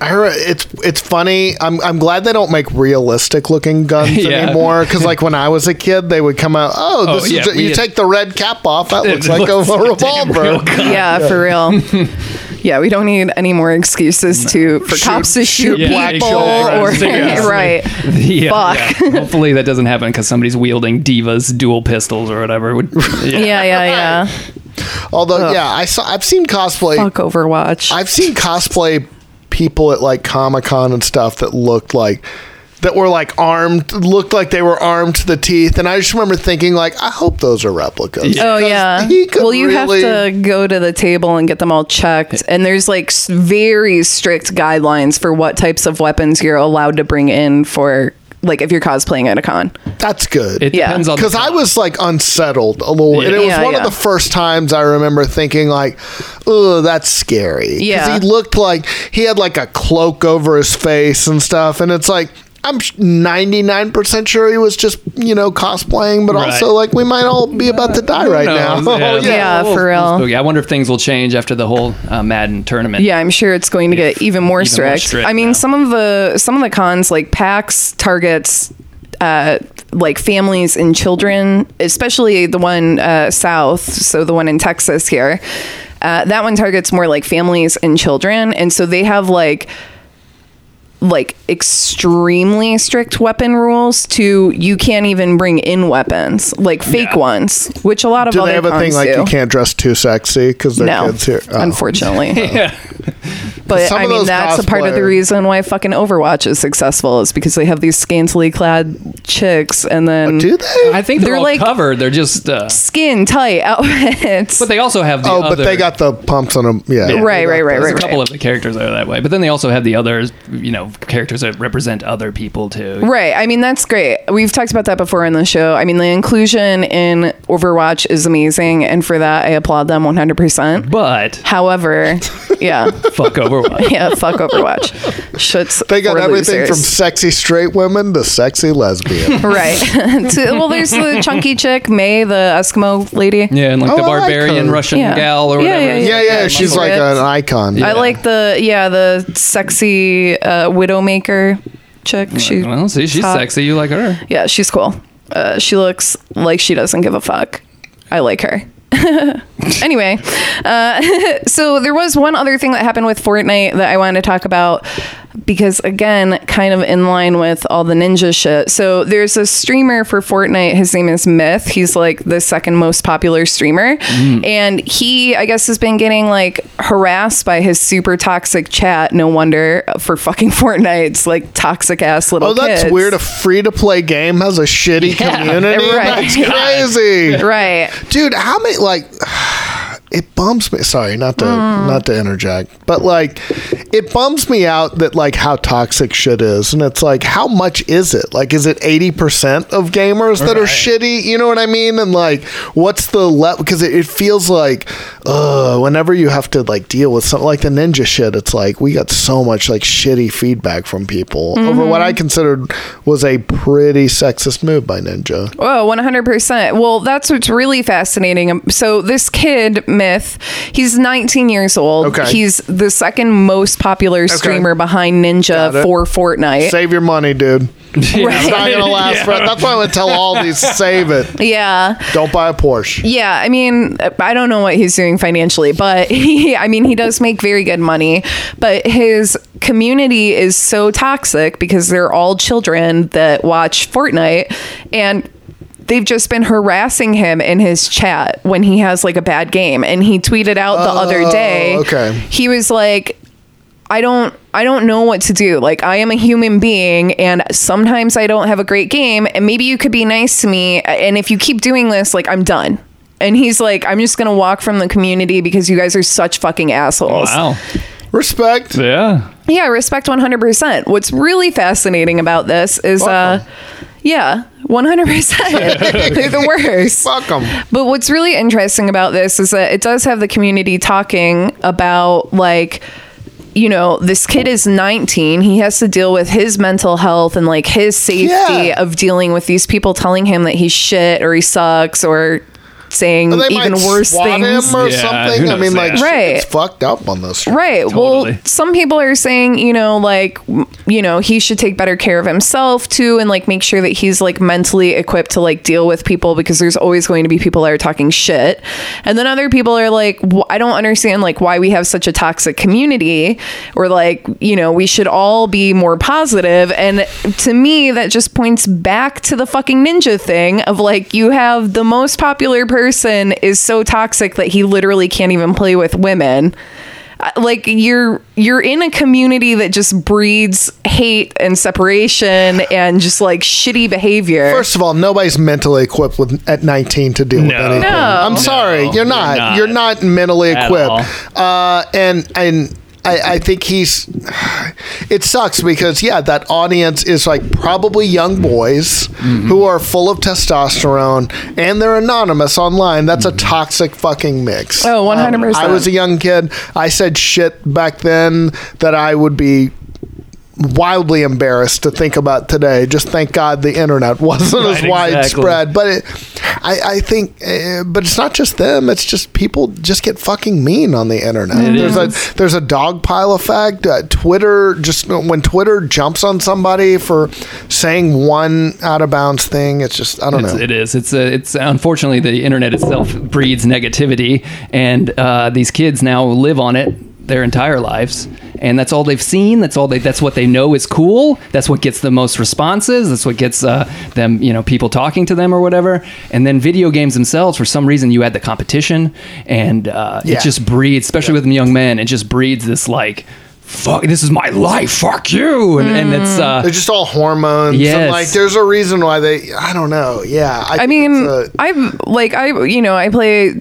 I heard it's it's funny. I'm I'm glad they don't make realistic looking guns Yeah. anymore. Because like when I was a kid, they would come out. Oh, Oh, yeah, is ju- you had- take the red cap off. That looks like a, looks a a revolver. real gun. Yeah, for real. yeah, we don't need any more excuses to for Shoot- cops to shoot, shoot Yeah, people exactly. or Seriously. right. yeah, Fuck. yeah. Hopefully that doesn't happen because somebody's wielding D.Va's dual pistols or whatever. Yeah. Yeah, yeah, yeah. Although, yeah, I saw. I've seen cosplay. Fuck Overwatch. I've seen cosplay people at like Comic Con and stuff that looked like that were like armed, looked like they were armed to the teeth, and I just remember thinking like, I hope those are replicas. Oh yeah. Well, you really- have to go to the table and get them all checked, and there's like very strict guidelines for what types of weapons you're allowed to bring in for, like if you're cosplaying at a con. That's good. It Yeah. depends on because I was like unsettled a little, and it was Yeah, one yeah. of the first times I remember thinking like, "Oh, that's scary." Yeah. he looked like he had like a cloak over his face and stuff, and it's like I'm ninety nine percent sure he was just you know cosplaying, but Right. also like we might all be about to die right now. knows? Oh, Yeah, Well, for real. spooky. I wonder if things will change after the whole uh, Madden tournament. Yeah, I'm sure it's going to get even more Even more strict. strict I mean, now. some of the some of the cons like PAX targets uh, like families and children, especially the one uh, south, so the one in Texas here. Uh, that one targets more like families and children, and so they have like like extremely strict weapon rules to you can't even bring in weapons like fake Yeah. ones which a lot of Do other they have a thing cons like do. you can't dress too sexy because their no kids here? Oh. unfortunately Yeah. but I mean, those that's a part of the reason why fucking Overwatch is successful is because they have these scantily clad chicks and then Do they? I think they're, They're all like- covered. They're just. Uh, skin tight outfits. but they also have the oh, other. but they got the pumps on them. Yeah, Yeah. Right, right, right, There's right, a couple right. of the characters that are that way, but then they also have the others, you know, characters that represent other people too. Right. I mean, that's great. We've talked about that before in the show. I mean, the inclusion in Overwatch is amazing. And for that, I applaud them 100%. But However, yeah. fuck Overwatch. Yeah, fuck Overwatch. Shits They got for everything from sexy straight women to sexy lesbian. Right. To- well, there's the chunky chick, Mei, the Eskimo lady. Yeah, and like Oh, the I like barbarian. Russian Yeah. gal or Yeah, whatever. yeah, yeah, yeah, she's like an icon. I like the yeah the sexy uh, widowmaker chick. She Well, see, she's hot. sexy. You like her? Yeah, she's cool. Uh, she looks like she doesn't give a fuck. I like her. anyway, uh, so there was one other thing that happened with Fortnite that I wanted to talk about because, again, kind of in line with all the ninja shit. So there's a streamer for Fortnite. His name is Myth. He's like the second most popular streamer. Mm. And he, I guess, has been getting like harassed by his super toxic chat. No wonder for fucking Fortnite's like toxic ass little Oh, that's kids. weird. A free to play game has a shitty Yeah, community. right. That's crazy. Right. Dude, how many like it bums me sorry, not to Mm. not to interject. But like it bums me out that like how toxic shit is. And it's like how much is it? Like is it 80% of gamers that are shitty? You know what I mean? And like what's the level because it, it feels like uh whenever you have to like deal with something like the ninja shit, it's like we got so much like shitty feedback from people over what I considered was a pretty sexist move by Ninja. Oh, 100%. Well, that's what's really fascinating. Um, So, this kid, Myth, he's 19 years old. Okay. He's the second most popular streamer behind Ninja for Fortnite. Save your money, dude. It's not gonna last. Yeah. For, that's why I would tell all these save it. yeah. Don't buy a Porsche. Yeah, I mean, I don't know what he's doing financially, but he, I mean, he does make very good money. But his community is so toxic because they're all children that watch Fortnite and they've just been harassing him in his chat when he has like a bad game. And he tweeted out the other day, Oh, okay. he was like, I don't I don't know what to do. Like I am a human being and sometimes I don't have a great game and maybe you could be nice to me and if you keep doing this like I'm done. And he's like I'm just going to walk from the community because you guys are such fucking assholes. Wow. Respect. Yeah. Yeah, respect 100%. What's really fascinating about this is Fuck 'em. uh yeah, 100%. They're the worst. Fuck 'em. But what's really interesting about this is that it does have the community talking about like you know, this kid is 19. He has to deal with his mental health and like his safety Yeah. of dealing with these people telling him that he's shit or he sucks or saying They even might worse swat things. him or Yeah, something. who I mean, knows like, that? Right. it's fucked up on this. Right. Totally. Well, some people are saying, you know, like, you know, he should take better care of himself too and like make sure that he's like mentally equipped to like deal with people because there's always going to be people that are talking shit. And then other people are like, "Wh- I don't understand like why we have such a toxic community or like, you know, we should all be more positive. And to me, that just points back to the fucking ninja thing of like, you have the most popular person is so toxic that he literally can't even play with women. uh, like you're you're in a community that just breeds hate and separation and just like shitty behavior. First of all, nobody's mentally equipped with at 19 to deal with No. anything. No. I'm sorry, No, you're not. you're You're not. not, mentally At equipped. Uh, and and I, I think he's. It sucks because yeah, that audience is like probably young boys Mm-hmm. who are full of testosterone and they're anonymous online. That's Mm-hmm. a toxic fucking mix. Oh, 100%. I was a young kid. I said shit back then that I would be wildly embarrassed to think about today. Just thank God the internet wasn't Right, as exactly. widespread. But it, I, I think, uh, but it's not just them. It's just people just get fucking mean on the internet. It there's is. a there's a dog pile effect. Uh, Twitter just when Twitter jumps on somebody for saying one out of bounds thing, it's just I don't It's, know. it is. It's a, it's unfortunately the internet itself breeds negativity, and uh, these kids now live on it their entire lives, and that's all they've seen. That's all they. That's what they know is cool. That's what gets the most responses. That's what gets uh, them, you know, people talking to them or whatever. And then video games themselves, for some reason, you add the competition, and uh, Yeah. it just breeds, especially with young men, it just breeds this like. Fuck! This is my life. Fuck you! And, and it's uh, They're just all hormones. Yes. And like, there's a reason why they. I don't know. Yeah. I, I mean, it's a- I've like I you know I play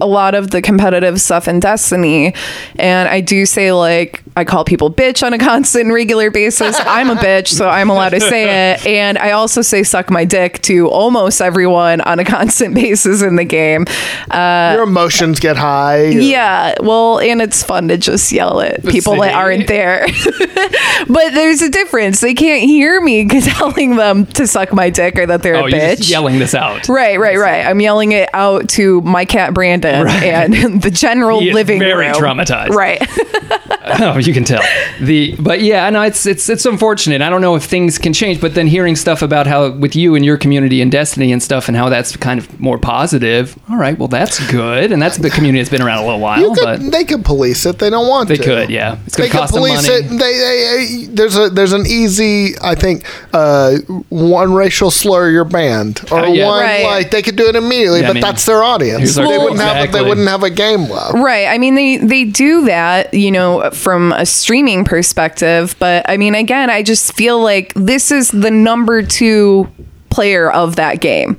a lot of the competitive stuff in Destiny, and I do say like I call people bitch on a constant regular basis. I'm a bitch, so I'm allowed to say it, and I also say suck my dick to almost everyone on a constant basis in the game. Uh, your emotions get high. Your- yeah, well, and it's fun to just yell at people that aren't there. but there's a difference. They can't hear me telling them to suck my dick or that they're oh, a you're bitch. just yelling this out. Right, right, right. I'm yelling it out to my cat Brandon Right. and the general He is living very room. traumatized. Right. oh, you can tell. The but yeah, no, it's it's it's unfortunate. I don't know if things can change, but then hearing stuff about how with you and your community and Destiny and stuff, and how that's kind of more positive. All right, well that's good, and that's the community that's been around a little while, You could, but they could police it. They don't want they to. could, yeah. It's gonna could cost them police money. it. They, they, they- there's a there's an easy. I think uh, one racial slur you're banned, or Uh, yeah. one Right. like they could do it immediately. Yeah, I but mean, that's their audience. here's They wouldn't have Exactly. they wouldn't have a game left. Right. I mean, they they do that, you know, from a streaming perspective. But I mean, again, I just feel like this is the number two player of that game,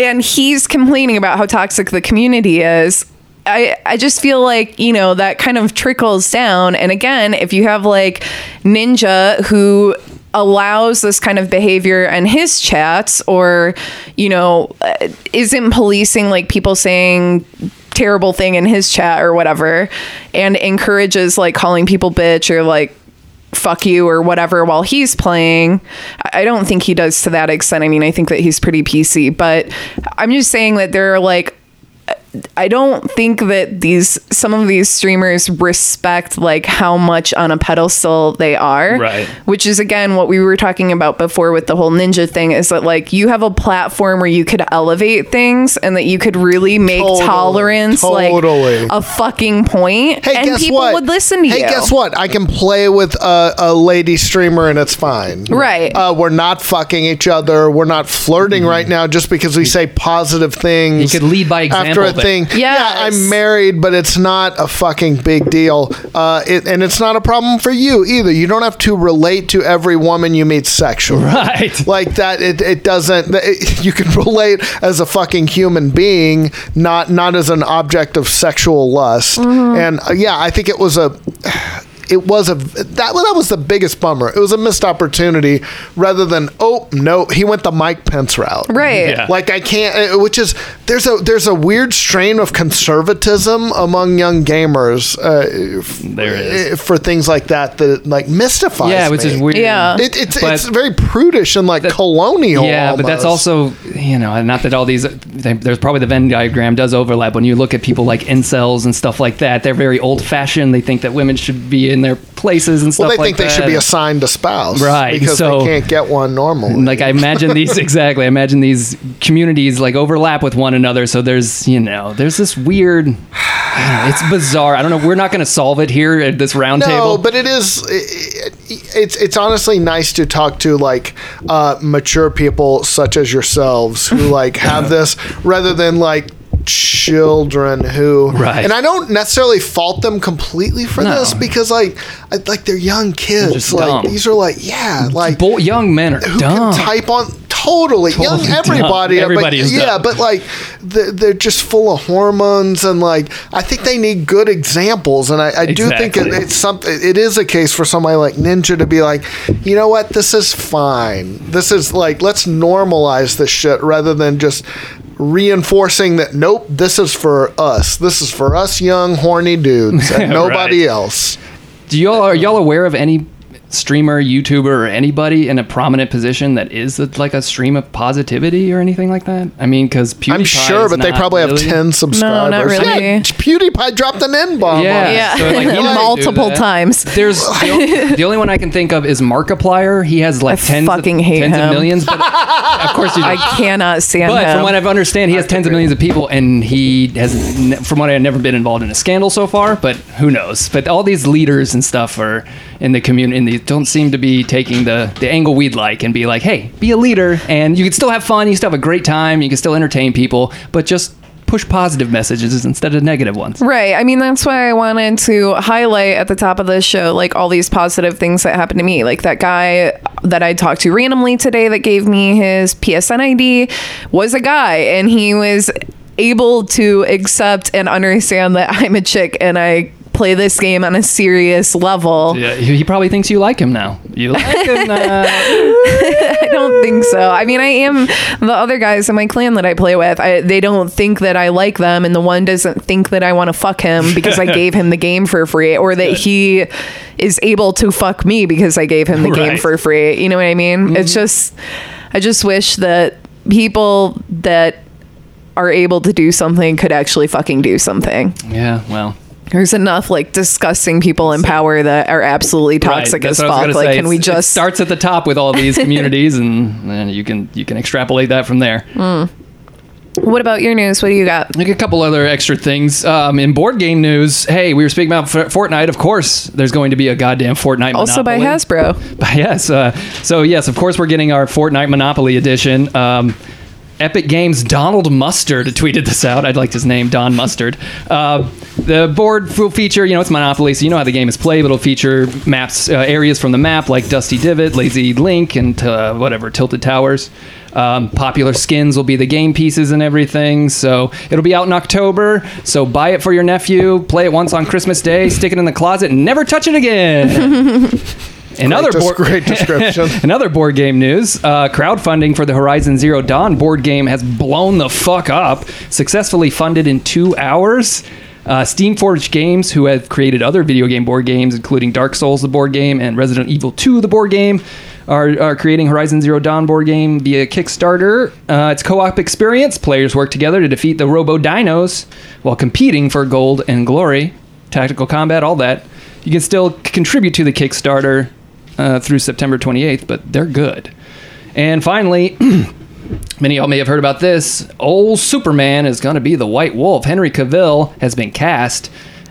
and he's complaining about how toxic the community is. I, I just feel like you know that kind of trickles down and again if you have like ninja who allows this kind of behavior in his chats or you know uh, isn't policing like people saying terrible thing in his chat or whatever and encourages like calling people bitch or like fuck you or whatever while he's playing. I I don't think he does to that extent. I mean, I think that he's pretty PC, but I'm just saying that there are like I don't think that these some of these streamers respect like how much on a pedestal they are. Right. Which is again what we were talking about before with the whole ninja thing is that like you have a platform where you could elevate things and that you could really make Totally. tolerance Totally. like a fucking point Hey, and guess people what? would listen to you. hey, guess what? I can play with a, a lady streamer and it's fine. Right. Uh, we're not fucking each other. We're not flirting right now just because we say positive things. You could lead by After a example thing. Yeah, I'm married, but it's not a fucking big deal. Uh, it, and it's not a problem for you either. You don't have to relate to every woman you meet sexually. Right. Like that, it, it doesn't. It, you can relate as a fucking human being, not not as an object of sexual lust. And uh, yeah, I think it was a. It was a that that was the biggest bummer. It was a missed opportunity rather than oh no he went the Mike Pence route. Right. Yeah. Like I can't, uh, which is there's a there's a weird strain of conservatism among young gamers uh, There is. uh, for things like that that like mystifies. yeah, which me. is weird. Yeah. It, it's But- it's very prudish and like colonial. Yeah, but that's also you know not that all these there's probably the Venn diagram does overlap when you look at people like incels and stuff like that. They're very old fashioned. They think that women should be in their places and stuff Well, they like think that. they should be assigned a spouse, Right, Because so- they can't get one normally. like I imagine these exactly. I imagine these communities like overlap with one another. So there's you know there's this weird. Know, it's bizarre. I don't know. We're not going to solve it here at this round no, table. but it is. It, it's it's honestly nice to talk to like uh, mature people such as yourselves who like have this rather than like children who Right. and I don't necessarily fault them completely for No. this because like like they're young kids just like dumb. these are like yeah like Bo- young men are who dumb. can type on totally, young Totally dumb. everybody Everybody but, is yeah dumb. but like they're, they're just full of hormones and like i think they need good examples and i, I do think it, it's something it is a case for somebody like ninja to be like you know what this is fine this is like let's normalize this shit rather than just reinforcing that nope this is for us this is for us young horny dudes and nobody Right. else Do y'all are y'all aware of any streamer, YouTuber, or anybody in a prominent position that is a, like a stream of positivity or anything like that? I mean, because PewDiePie I'm sure, is but they probably really- have 10 subscribers. No, not really. Yeah, PewDiePie dropped an N bomb. Yeah. Yeah, So, like, he multiple times. There's the, o- the only one I can think of is Markiplier. He has like I tens, fucking of, hate tens of millions. But of course, you I cannot stand But him. from what I understand, he has tens of millions of people, and he has, ne- from what I've never been involved in a scandal so far. But who knows? But all these leaders and stuff are in the community, and they don't seem to be taking the the angle we'd like, and be like, hey, be a leader, and you can still have fun, you still have a great time, you can still entertain people, but just push positive messages instead of negative ones. Right. I mean, that's why I wanted to highlight at the top of this show, like all these positive things that happened to me. Like that guy that I talked to randomly today that gave me his PSN ID was a guy and he was able to accept and understand that I'm a chick and I play this game on a serious level. Yeah, he probably thinks you like him now. You like him now. I don't think so. I mean, I am the other guys in my clan that I play with. I, they don't think that I like them, and the one doesn't think that I want to fuck him because I gave him the game for free, or that he is able to fuck me because I gave him the game for free. You know what I mean? Mm-hmm. It's just, I just wish that people that are able to do something could actually fucking do something. Yeah, well. There's enough like disgusting people in power that are absolutely toxic Right, as that's what I was fuck. Like, say. can we It's- it just starts at the top with all these communities, and then you can you can extrapolate that from there. What about your news? What do you got? Like a couple other extra things um, in board game news. Hey, we were speaking about F- Fortnite. Of course, there's going to be a goddamn Fortnite. Also by Hasbro. Yes. Uh, so yes, of course, we're getting our Fortnite Monopoly edition. Um, Epic Games Donald Mustard tweeted this out. I'd like his name, Don Mustard. Uh, the board will feature, you know, it's Monopoly, so you know how the game is played. It'll feature maps, uh, areas from the map like Dusty Divot, Lazy Link, and uh, whatever Tilted Towers. Um, popular skins will be the game pieces and everything. So it'll be out in October. So buy it for your nephew, play it once on Christmas Day, stick it in the closet, and never touch it again. Another Great, board, great description. Another board game news: uh, crowdfunding for the Horizon Zero Dawn board game has blown the fuck up. Successfully funded in two hours. Uh, Steamforged Games, who have created other video game board games, including Dark Souls, the board game, and Resident Evil 2, the board game, are, are creating Horizon Zero Dawn board game via Kickstarter. Uh, it's co-op experience. Players work together to defeat the Robo Dinos while competing for gold and glory, tactical combat, all that. You can still contribute to the Kickstarter uh, through September 28th, but they're good. And finally, many of y'all may have heard about this. Old Superman is going to be the White Wolf. Henry Cavill has been cast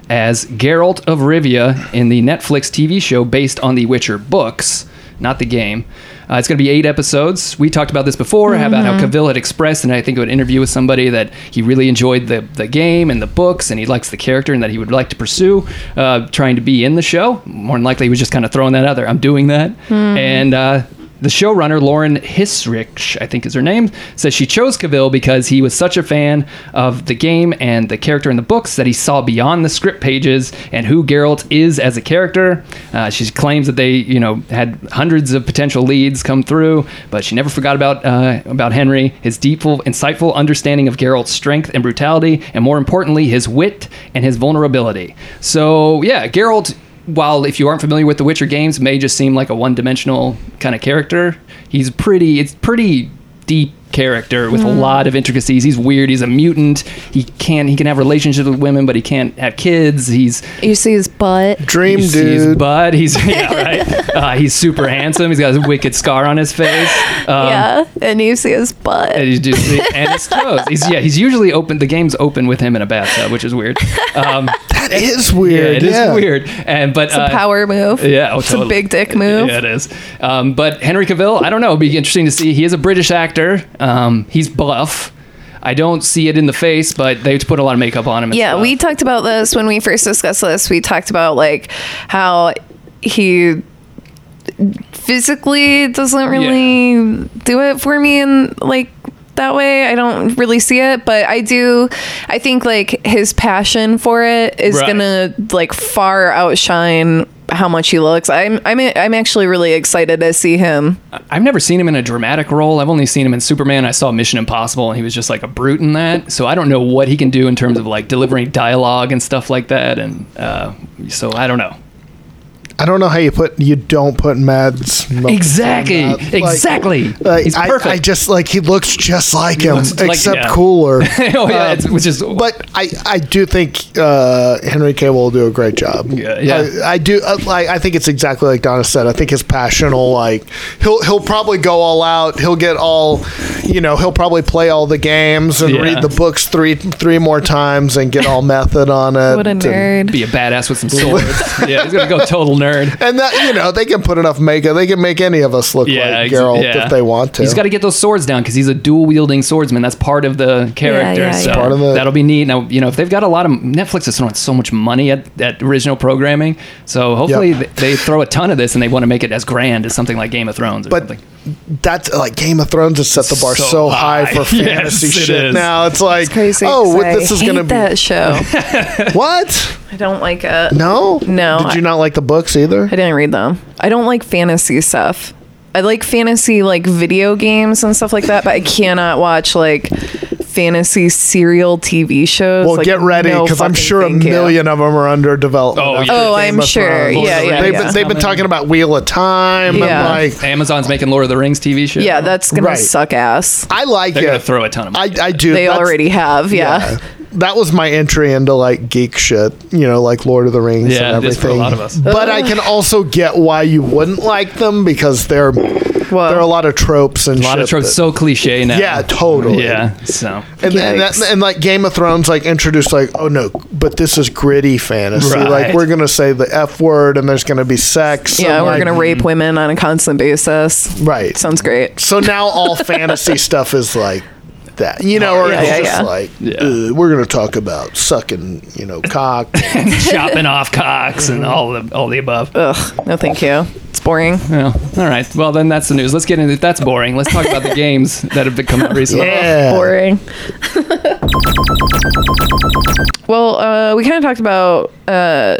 as Geralt of Rivia in the Netflix TV show based on the Witcher books, not the game. Uh, it's going to be eight episodes. We talked about this before about how Cavill had expressed, and I think an interview with somebody that he really enjoyed the, the game and the books, and he likes the character, and that he would like to pursue uh, trying to be in the show. More than likely, he was just kind of throwing that out there. I'm doing that. And uh, the showrunner, Lauren Hissrich, I think is her name, says she chose Cavill because he was such a fan of the game and the character in the books that he saw beyond the script pages and who Geralt is as a character. Uh, she claims that they, you know, had hundreds of potential leads come through, but she never forgot about uh, about Henry, his deep, insightful understanding of Geralt's strength and brutality, and more importantly, his wit and his vulnerability. So yeah, Geralt while if you aren't familiar with the Witcher games, may just seem like a one-dimensional kind of character. He's pretty. It's pretty deep character with a lot of intricacies. He's weird. He's a mutant. He can he can have relationships with women, but he can't have kids. He's You see his butt. Dream you see his butt. He's yeah, right. Uh, he's super handsome. He's got a wicked scar on his face. Um, yeah, and you see his butt. and, he's just, and his toes. He's yeah. He's usually open. The game's open with him in a bathtub, which is weird. Um, That is yeah, weird. it is yeah. weird. And but It's a uh, power move. Yeah, oh, it's totally. a big dick move. Yeah, it is. Um, but Henry Cavill, I don't know. It'd be interesting to see. He is a British actor. Um, he's buff. I don't see it in the face, but they put a lot of makeup on him. Yeah, stuff. we talked about this when we first discussed this. We talked about like how he physically doesn't really do it for me and like that way i don't really see it but i do i think like his passion for it is Right. gonna like far outshine how much he looks i'm i'm i'm actually really excited to see him I've never seen him in a dramatic role. I've only seen him in Superman. I saw Mission Impossible, and he was just like a brute in that. So I don't know what he can do in terms of like delivering dialogue and stuff like that. And uh, so I don't know. I don't know how you put you don't put Mads Mikkelsen Exactly. Like- exactly. Like, He's I, perfect. I just like he looks just like him, looks like- except yeah. cooler. oh yeah, it's, which is But I, I do think uh, Henry Cavill will do a great job. Yeah, yeah. I, I do. Uh, like, I think it's exactly like Donna said. I think his passion will like he'll he'll probably go all out. He'll get all, you know, he'll probably play all the games and Yeah. read the books three three more times and get all method on it. what a and- nerd be a badass with some swords. yeah, he's gonna go total nerd. And that you know they can put enough makeup. They can make any of us look Yeah, like ex- Geralt yeah. if they want to. He's got to get those swords down because he's a dual wielding swordsman. That's part of the character. yeah, so yeah. Part of the- that'll be neat. Now, you know, if they've got a lot of Netflix is throwing so much money at, at original programming, so hopefully Yep. th- they throw a ton of this and they want to make it as grand as something like Game of Thrones or But something. That's like Game of Thrones has set the bar so, So high, high. for fantasy it shit. is. Now it's like, it's crazy oh, 'cause what this is gonna be that show what? i don't like it No, No, Did you I- not like the books either? I didn't read them. I don't like fantasy stuff. I like fantasy like video games and stuff like that, but I cannot watch like fantasy serial TV shows. Well, Like, get ready no because I'm sure a thank you. million of them are under development. Oh, yeah. Oh, I'm sure. Yeah, yeah, They've, yeah. Been, they've been talking about Wheel of Time. Yeah. And like, Amazon's making Lord of the Rings TV show. Yeah, that's gonna Right. suck ass. I like they're it. gonna throw a ton of money. I, I do. They That's- already have. Yeah. That was my entry into like geek shit, you know, like Lord of the Rings Yeah, and it is everything. for a lot of us. But I can also get why you wouldn't like them because they're Whoa. there are a lot of tropes and a lot of tropes that- so cliche now. Yeah, totally. Yeah, so And, and, that, and like Game of Thrones, like introduced like, oh no, but this is gritty fantasy. Right. Like we're gonna say the f word, and there's gonna be sex. Yeah, and, we're like- gonna rape women on a constant basis. Right. Sounds great. So now all fantasy stuff is like that, you know, oh, or Yeah, it's yeah, just yeah. like Yeah. we're gonna talk about sucking, you know, cock. chopping off cocks and all the all the above. Ugh. No, thank you. It's boring. Well, all right. Well, then that's the news. Let's get into that's boring. Let's talk about the games that have been come out recently. yeah. boring. well, uh, we kind of talked about uh,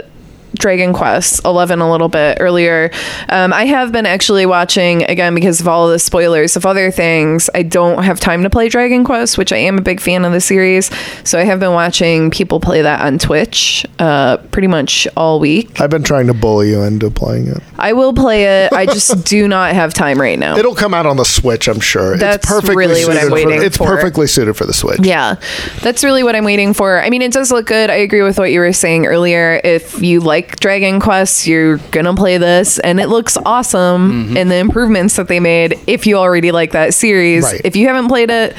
Dragon Quest Eleven a little bit earlier. Um, I have been actually watching again because of all the spoilers of other things. I don't have time to play Dragon Quest, which I am a big fan of the series. So I have been watching people play that on Twitch uh, pretty much all week. I've been trying to bully you into playing it. I will play it. I just do not have time right now. It'll come out on the Switch, I'm sure. That's it's perfectly really what I'm waiting for, It's for. perfectly suited for the Switch. Yeah, that's really what I'm waiting for. I mean, it does look good. I agree with what you were saying earlier. If you like Dragon Quest, you're gonna play this, and it looks awesome. Mm-hmm. And the improvements that they made, if you already like that series, Right. if you haven't played it,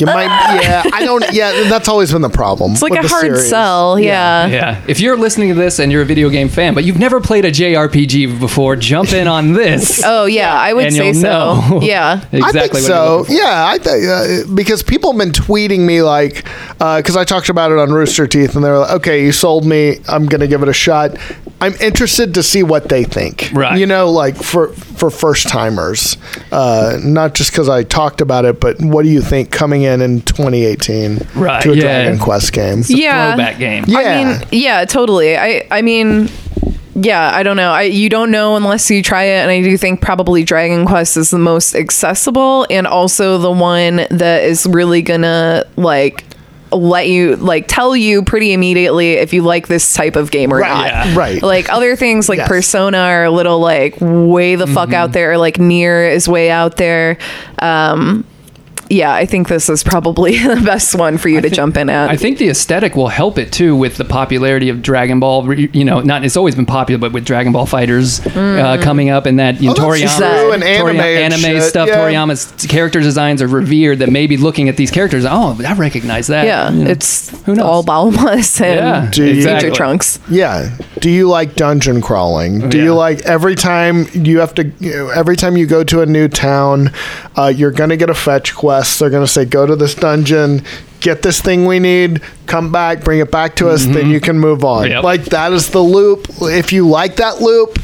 You might, yeah. I don't. Yeah, that's always been the problem. it's like with a the hard series. sell. Yeah. Yeah. If you're listening to this and you're a video game fan, but you've never played a JRPG before, jump in on this. Oh yeah, I would and say you'll so. know. Yeah. exactly I think what so. Yeah, I think uh, because people have been tweeting me like, because I talked about it on Rooster Teeth, and they're like, "Okay, you sold me. I'm gonna give it a shot." I'm interested to see what they think. Right. You know, like for for first timers, uh, not just because I talked about it, but what do you think coming in in 2018 Right, to a yeah. Dragon Quest game? yeah. Throwback game. Yeah. I mean, yeah, totally. I I mean, yeah, I don't know. I you don't know unless you try it, and I do think probably Dragon Quest is the most accessible and also the one that is really gonna like let you like tell you pretty immediately if you like this type of game or Right. not. Yeah. Right. Like other things like Yes. Persona are a little like way the fuck out there. Or like NieR is way out there. Um, yeah, I think this is probably the best one for you to jump in at. I think the aesthetic will help it too with the popularity of Dragon Ball. You know, not it's always been popular, but with Dragon Ball FighterZ uh, coming up and that you know, Oh, Toriyama, true, and anime and anime shit, stuff, yeah. Toriyama's character designs are revered. That maybe looking at these characters, oh, I recognize that. yeah, You know. it's Who knows? all Bulmas and Yeah, Do you- exactly. Future Trunks. Yeah. Do you like dungeon crawling? Do Yeah. you like every time you have to, you know, every time you go to a new town, uh, you're going to get a fetch quest quests. They're going to say, go to this dungeon, get this thing we need, come back, bring it back to us, then you can move on. Yep. Like that is the loop. If you like that loop,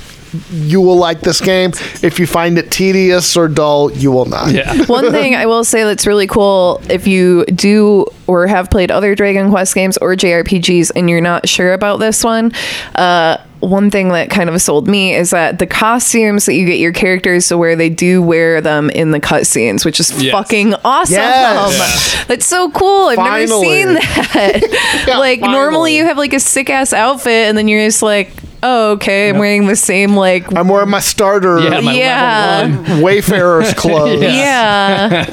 you will like this game. If you find it tedious or dull, you will not. Yeah. One thing I will say that's really cool if you do or have played other Dragon Quest games or JRPGs and you're not sure about this one, uh, one thing that kind of sold me is that the costumes that you get your characters to wear, they do wear them in the cutscenes, which is Yes. fucking awesome. Yes. That's so cool. I've never seen that. Yeah, like normally you have like a sick ass outfit and then you're just like, oh, okay, I'm wearing the same like I'm wearing my starter Yeah, my Yeah. Wayfarer's clothes. yeah.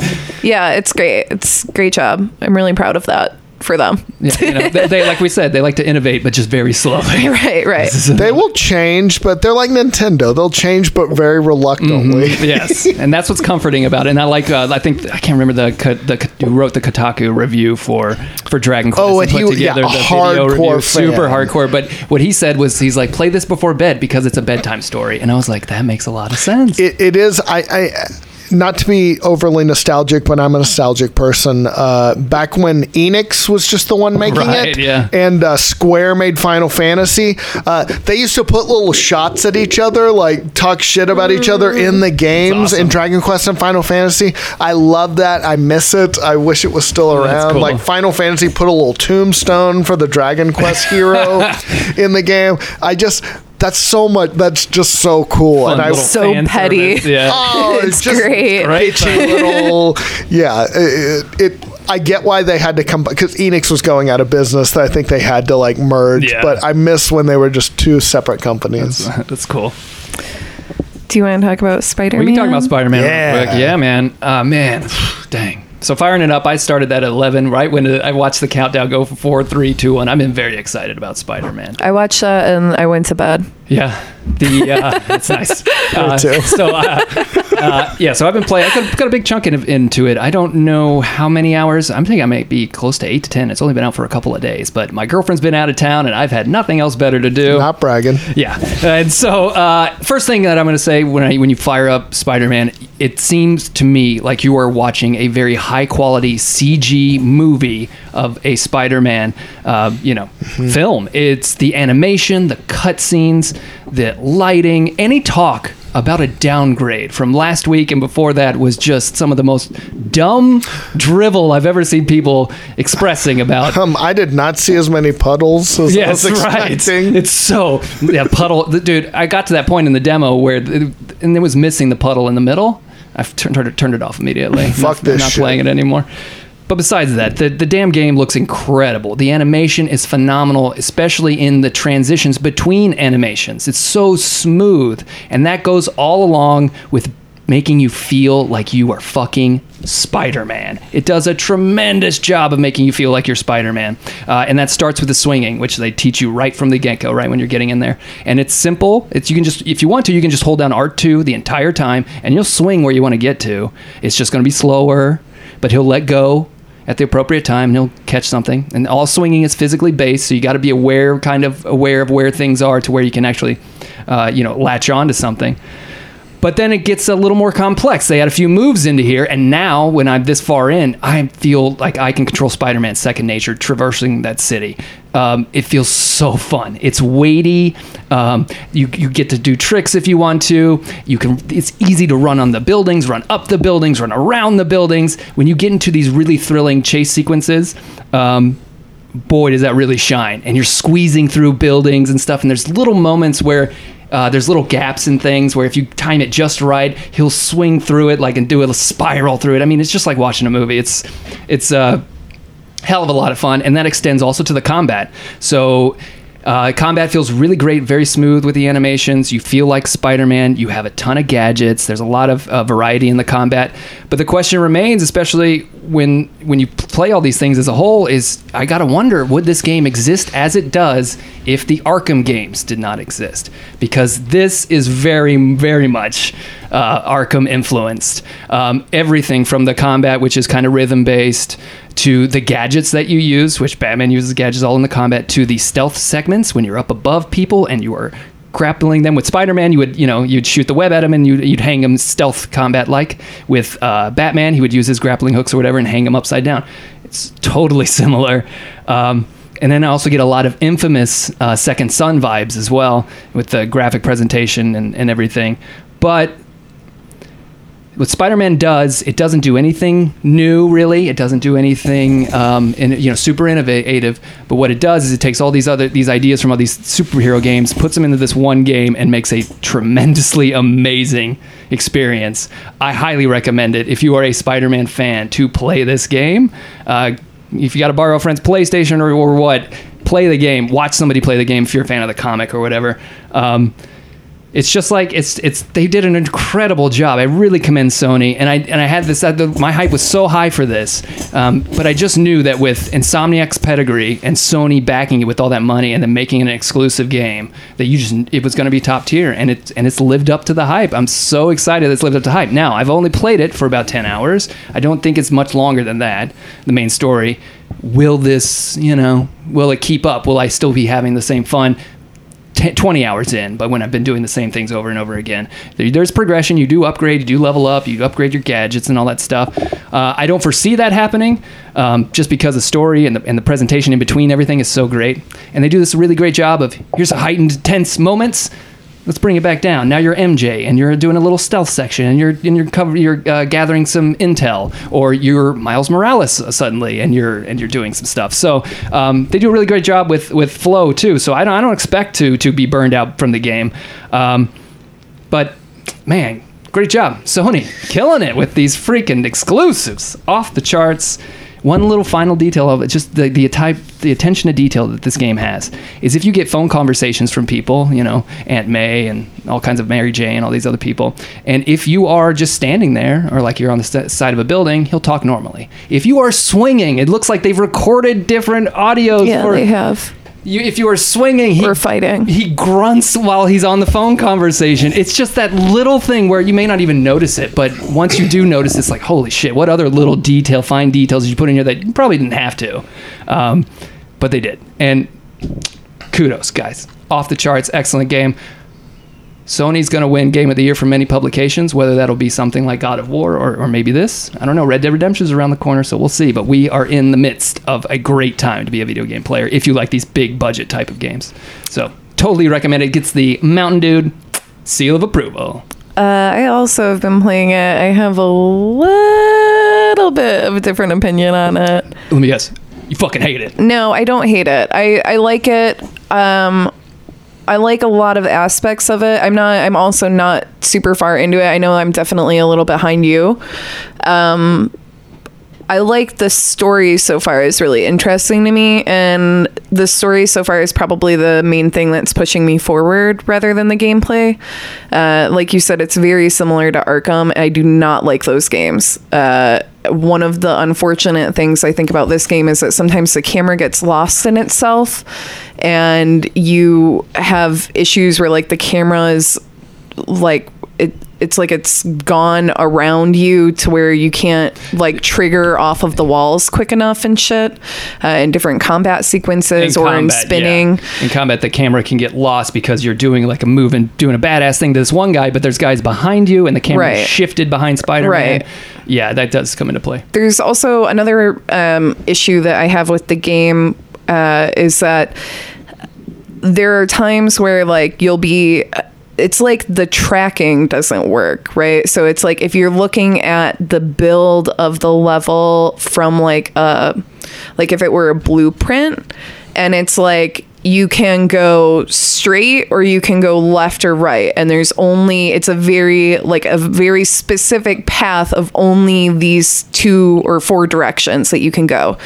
yeah, it's great. It's great job. I'm really proud of that for them. Yeah, you know, they, they like we said, they like to innovate, but just very slowly. right, right. They will change, but they're like Nintendo. They'll change, but very reluctantly. yes, and that's what's comforting about it. And I like, uh, I think I can't remember the the who wrote the Kotaku review for for Dragon Quest. Oh, and put he- yeah, together a the hardcore video review, super hardcore. But what he said was, he's like, play this before bed because it's a bedtime story. And I was like, that makes a lot of sense. it, it is I, I not to be overly nostalgic but i'm a nostalgic person. Uh, back when enix was just the one making Right, it yeah. and uh, square made final fantasy uh, they used to put little shots at each other like talk shit about each other in the games in dragon quest and final fantasy. I love that. I miss it. I wish it was still around. cool. like final fantasy put a little tombstone for the dragon quest hero in the game. I just that's so much that's just so cool Fun and i little So petty. service, Yeah. Oh, It's just great. Right. Bitchy little, yeah. It, it, I get why they had to come because Enix was going out of business. That I think they had to like merge. Yeah. But I miss when they were just two separate companies. That's cool. Do you want to talk about Spider Man? We can talk about Spider Man Yeah. real quick. Yeah, man. Uh, man, dang. So firing it up, I started that at 11, right when I watched the countdown go for four, three, two, one. I'm in very excited about Spider Man. I watched that and I went to bed. Yeah, the uh, it's nice. Uh, too. So uh, uh, yeah, so I've been playing. I got, got a big chunk in, into it. I don't know how many hours. I'm thinking I might be close to eight to ten. It's only been out for a couple of days, but my girlfriend's been out of town, and I've had nothing else better to do. Not bragging. Yeah, and so uh, first thing that I'm going to say when I, when you fire up Spider-Man, it seems to me like you are watching a very high quality CG movie of a Spider-Man, uh, you know, film. It's the animation, the cutscenes, the lighting, any talk about a downgrade from last week and before that was just some of the most dumb drivel I've ever seen people expressing about Um, I did not see as many puddles as I Yes, was right. It's so yeah, puddle. Dude, I got to that point in the demo where the, and it was missing the puddle in the middle. I've turned it, turned it off immediately. Fuck not, this Not shit. playing it anymore. But besides that, the, the damn game looks incredible. The animation is phenomenal, especially in the transitions between animations. It's so smooth, and that goes all along with making you feel like you are fucking Spider-Man. It does a tremendous job of making you feel like you're Spider-Man, uh, and that starts with the swinging, which they teach you right from the get-go, right when you're getting in there. And it's simple. It's you can just if you want to, you can just hold down R2 the entire time, and you'll swing where you want to get to. It's just going to be slower, but he'll let go at the appropriate time he'll catch something. And all swinging is physically based so you got to be aware kind of aware of where things are to where you can actually uh, you know latch on to something but then it gets a little more complex. They add a few moves into here, and now when I'm this far in, I feel like I can control Spider-Man's second nature, traversing that city. Um, it feels so fun. It's weighty. Um, you you get to do tricks if you want to. You can. It's easy to run on the buildings, run up the buildings, run around the buildings. When you get into these really thrilling chase sequences. Um, boy does that really shine and you're squeezing through buildings and stuff and there's little moments where uh, there's little gaps in things where if you time it just right he'll swing through it like and do a spiral through it. I mean it's just like watching a movie. It's it's a hell of a lot of fun and that extends also to the combat. So uh, combat feels really great, very smooth with the animations. You feel like Spider Man. You have a ton of gadgets. There's a lot of uh, variety in the combat. But the question remains, especially when when you play all these things as a whole, is I gotta wonder would this game exist as it does if the Arkham games did not exist? Because this is very very much uh, Arkham influenced. Um, everything from the combat, which is kind of rhythm based, to the gadgets that you use, which Batman uses gadgets all in the combat, to the stealth segments when you're up above people and you are grappling them with Spider-Man. You would, you know, you'd shoot the web at him and you'd, you'd hang him stealth combat like. With uh, Batman, he would use his grappling hooks or whatever and hang him upside down. It's totally similar. Um, and then I also get a lot of infamous uh, Second Son vibes as well with the graphic presentation and, and everything. But what Spider-Man does, it doesn't do anything new, really. It doesn't do anything, um, in, you know, super innovative. But what it does is it takes all these other these ideas from all these superhero games, puts them into this one game, and makes a tremendously amazing experience. I highly recommend it if you are a Spider-Man fan to play this game. Uh, if you got to borrow a friend's PlayStation or, or what, play the game. Watch somebody play the game if you're a fan of the comic or whatever. Um, it's just like it's it's they did an incredible job. I really commend Sony, and I and I had this. uh, the, my hype was so high for this, um, but I just knew that with Insomniac's pedigree and Sony backing it with all that money and then making an exclusive game, that you just it was going to be top tier, and it and it's lived up to the hype. I'm so excited it's lived up to hype. Now I've only played it for about ten hours. I don't think it's much longer than that. The main story. Will this, you know, will it keep up? Will I still be having the same fun? 10, 20 hours in, but when I've been doing the same things over and over again, there, there's progression. You do upgrade, you do level up, you upgrade your gadgets and all that stuff. Uh, I don't foresee that happening um, just because the story and the, and the presentation in between everything is so great. And they do this really great job of here's a heightened, tense moments. Let's bring it back down. Now you're MJ, and you're doing a little stealth section, and you're and you're cover, you're uh, gathering some intel, or you're Miles Morales uh, suddenly, and you're and you're doing some stuff. So um, they do a really great job with with flow too. So I don't I don't expect to to be burned out from the game, um, but man, great job, Sony, killing it with these freaking exclusives, off the charts. One little final detail of it, just the the type, the attention to detail that this game has, is if you get phone conversations from people, you know, Aunt May and all kinds of Mary Jane, and all these other people, and if you are just standing there or like you're on the st- side of a building, he'll talk normally. If you are swinging, it looks like they've recorded different audios. Yeah, for, they have. You, if you are swinging, he, Or fighting. he grunts while he's on the phone conversation. It's just that little thing where you may not even notice it, but once you do notice, it's like, holy shit, what other little detail, fine details did you put in here that you probably didn't have to? Um, but they did. And kudos, guys. Off the charts, excellent game. Sony's going to win Game of the Year for many publications, whether that'll be something like God of War or, or maybe this. I don't know. Red Dead Redemption is around the corner, so we'll see. But we are in the midst of a great time to be a video game player if you like these big budget type of games. So, totally recommend it. Gets the Mountain Dude seal of approval. Uh, I also have been playing it. I have a little bit of a different opinion on it. Let me guess. You fucking hate it. No, I don't hate it. I, I like it. Um, I like a lot of aspects of it. I'm not. I'm also not super far into it. I know I'm definitely a little behind you. Um, I like the story so far is really interesting to me, and the story so far is probably the main thing that's pushing me forward rather than the gameplay. Uh, like you said, it's very similar to Arkham. I do not like those games. Uh, one of the unfortunate things I think about this game is that sometimes the camera gets lost in itself, and you have issues where like the camera is like it it's like it's gone around you to where you can't like trigger off of the walls quick enough and shit uh, in different combat sequences or in spinning yeah. In combat, the camera can get lost because you're doing like a move and doing a badass thing to this one guy, but there's guys behind you and the camera Right. shifted behind Spider-Man. Right. Yeah, that does come into play. there's also another um, issue that I have with the game uh, is that there are times where like you'll be it's like the tracking doesn't work, right? So it's like if you're looking at the build of the level from like a like if it were a blueprint and it's like you can go straight or you can go left or right. And there's only it's a very like a very specific path of only these two or four directions that you can go.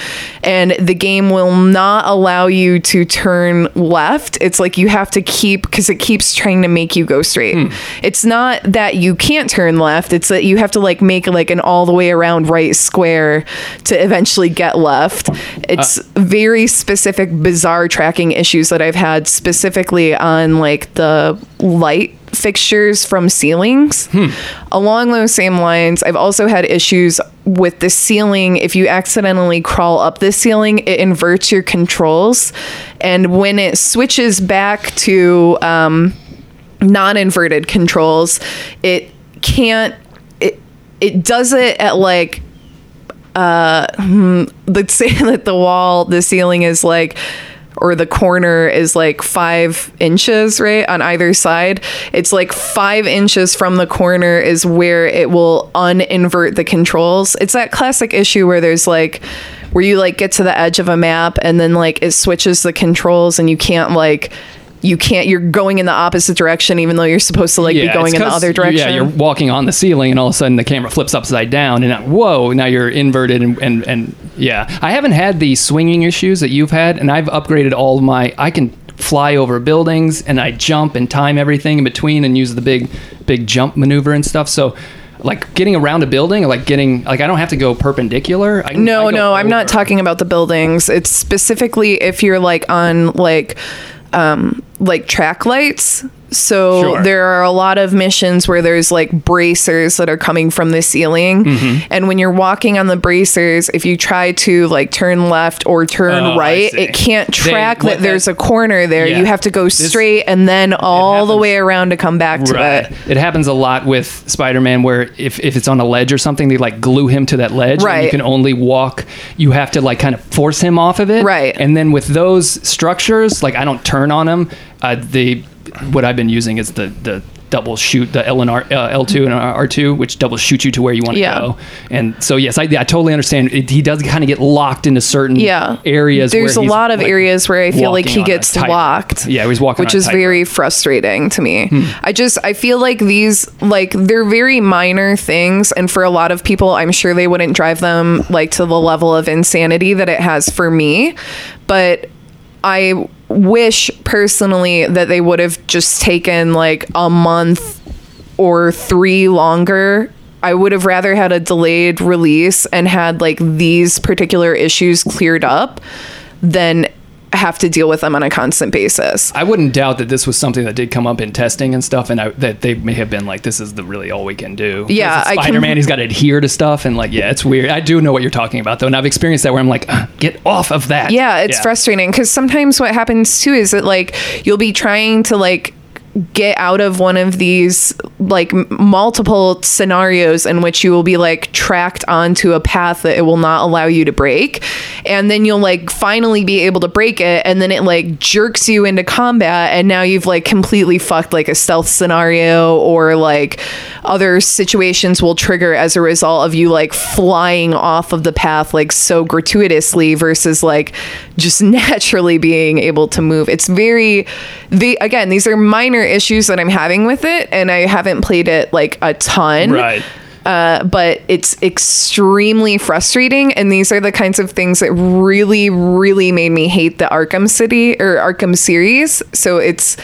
And the game will not allow you to turn left. It's like you have to keep because it keeps trying to make you go straight. Hmm. It's not that you can't turn left. It's that you have to like make like an all the way around right square to eventually get left. Uh, it's very specific bizarre tracking issues that i've had specifically on like the light fixtures from ceilings. Along those same lines i've also had issues with the ceiling. If you accidentally crawl up the ceiling it inverts your controls. And when it switches back to um non-inverted controls, it can't it it does it at like uh hmm, let's say that the wall the ceiling is like or the corner is like five inches right on either side. It's like five inches from the corner is where it will uninvert the controls. It's that classic issue where there's like where you like get to the edge of a map and then like it switches the controls and you can't like you can't you're going in the opposite direction even though you're supposed to like be going in the other direction Yeah, you're walking on the ceiling, and all of a sudden the camera flips upside down, and now, whoa, now you're inverted, and, and and yeah, I haven't had the swinging issues that you've had, and I've upgraded all my. I can fly over buildings, and I jump and time everything in between, and use the big big jump maneuver and stuff. So. Like getting around a building, like getting like I don't have to go perpendicular. I, No, I go no, I'm not talking about the buildings. It's specifically if you're like on like um like track lights. So Sure. there are a lot of missions where there's like bracers that are coming from the ceiling. Mm-hmm. And when you're walking on the bracers, if you try to like turn left or turn Oh, right, it can't track what that there's that- a corner there. Yeah. You have to go This- straight and then all the way around to come back to Right. it. It happens a lot with Spider-Man, where if, if it's on a ledge or something, they like glue him to that ledge. and you can only walk. You have to like kind of force him off of it. Right. And then with those structures, like I don't turn on them. Uh, the what I've been using is the the double shoot the L and R uh, L two and R two, which double shoot you to where you want to Yeah. go. And so yes, I, I totally understand. It, he does kind of get locked into certain Yeah. areas. There's a lot of like, areas where I feel like he gets locked. Yeah, he's walking, which is very frustrating to me. Hmm. I just I feel like these like they're very minor things and for a lot of people I'm sure they wouldn't drive them like to the level of insanity that it has for me, but I wish personally that they would have just taken like a month or 3 longer. I would have rather had a delayed release and had like these particular issues cleared up than have to deal with them on a constant basis. I wouldn't doubt that this was something that did come up in testing and stuff, and I, that they may have been like, "This is the really all we can do." Yeah, Spider Man, he's got to adhere to stuff, and like, yeah, it's weird. I do know what you're talking about though, and I've experienced that where I'm like, "Ugh, "Get off of that." Yeah, it's frustrating because sometimes what happens too is that like you'll be trying to like get out of one of these like multiple scenarios in which you will be like tracked onto a path that it will not allow you to break. And then you'll like finally be able to break it and then it like jerks you into combat and now you've like completely fucked like a stealth scenario or like other situations will trigger as a result of you like flying off of the path like so gratuitously versus like just naturally being able to move. It's very the again these are minor issues that i'm having with it and i haven't played it like a ton Right. uh, but it's extremely frustrating and these are the kinds of things that really really made me hate the arkham city or arkham series so it's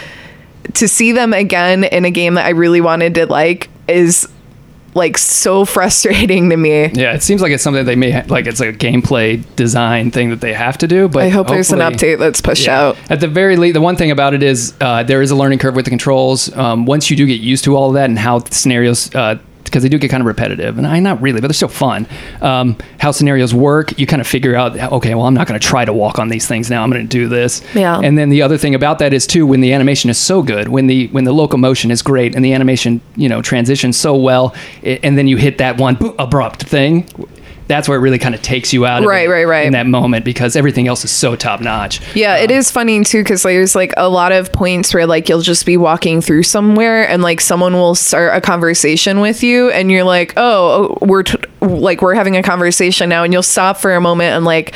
to see them again in a game that i really wanted to like is like so frustrating to me Yeah, it seems like it's something they may ha- like. It's a gameplay design thing that they have to do. But i hope there's an update that's pushed Yeah. out At the very least, the one thing about it is uh, there is a learning curve with the controls. Um, once you do get used to all of that and how scenarios, because they do get kind of repetitive, and I not really, but they're still fun. Um, how scenarios work, you kind of figure out. Okay, well, I'm not going to try to walk on these things now. I'm going to do this. Yeah. And then the other thing about that is too, when the animation is so good, when the when the locomotion is great, and the animation you know transitions so well, it, and then you hit that one boop, abrupt thing. That's where it really kind of takes you out of Right, it right, right. in that moment because everything else is so top notch. Yeah, it um, is funny too because there's like a lot of points where like you'll just be walking through somewhere and like someone will start a conversation with you and you're like, oh, oh, we're t- like we're having a conversation now, and you'll stop for a moment and like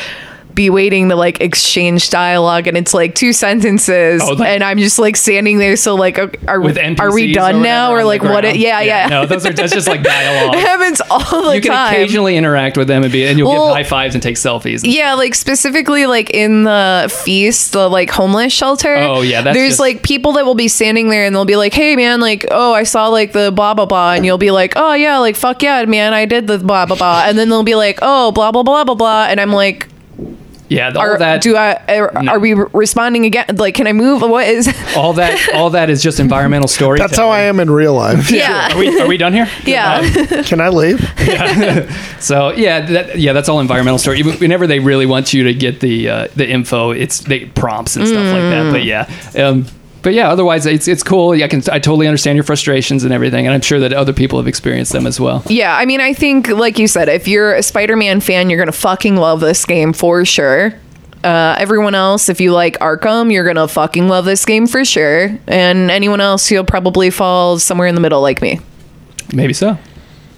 be waiting to like exchange dialogue and it's like two sentences Oh, like- and I'm just like standing there so like are, with are we or done now or like what it, ground. yeah, yeah No, those are that's just like dialogue. it happens all the time. you can occasionally interact with them and be and you'll Well, give high fives and take selfies. Yeah, like specifically like in the feast, the like homeless shelter. Oh, yeah, that's there's just- like people that will be standing there and they'll be like, "Hey man, like oh I saw like the blah blah blah," and you'll be like, "Oh yeah, like fuck yeah, man, I did the blah blah blah," and then they'll be like, "Oh blah blah blah blah blah," and I'm like, Yeah, all "Are that do I are, No. are we responding again? Like, can I move? What is?" all that all that is just environmental story. That's how I am in real life. yeah, Are we, are we done here? yeah, Can I leave? Yeah. So yeah, that, yeah, that's all environmental story. Whenever they really want you to get the uh, the info, it's they prompts and stuff like that. But yeah, um, but yeah, otherwise it's it's cool. I can I totally understand your frustrations and everything, and I'm sure that other people have experienced them as well. Yeah, I mean, I think, like you said, if you're a Spider Man fan, you're going to fucking love this game for sure. Uh, everyone else, if you like Arkham, you're going to fucking love this game for sure. And anyone else, you'll probably fall somewhere in the middle like me. Maybe so.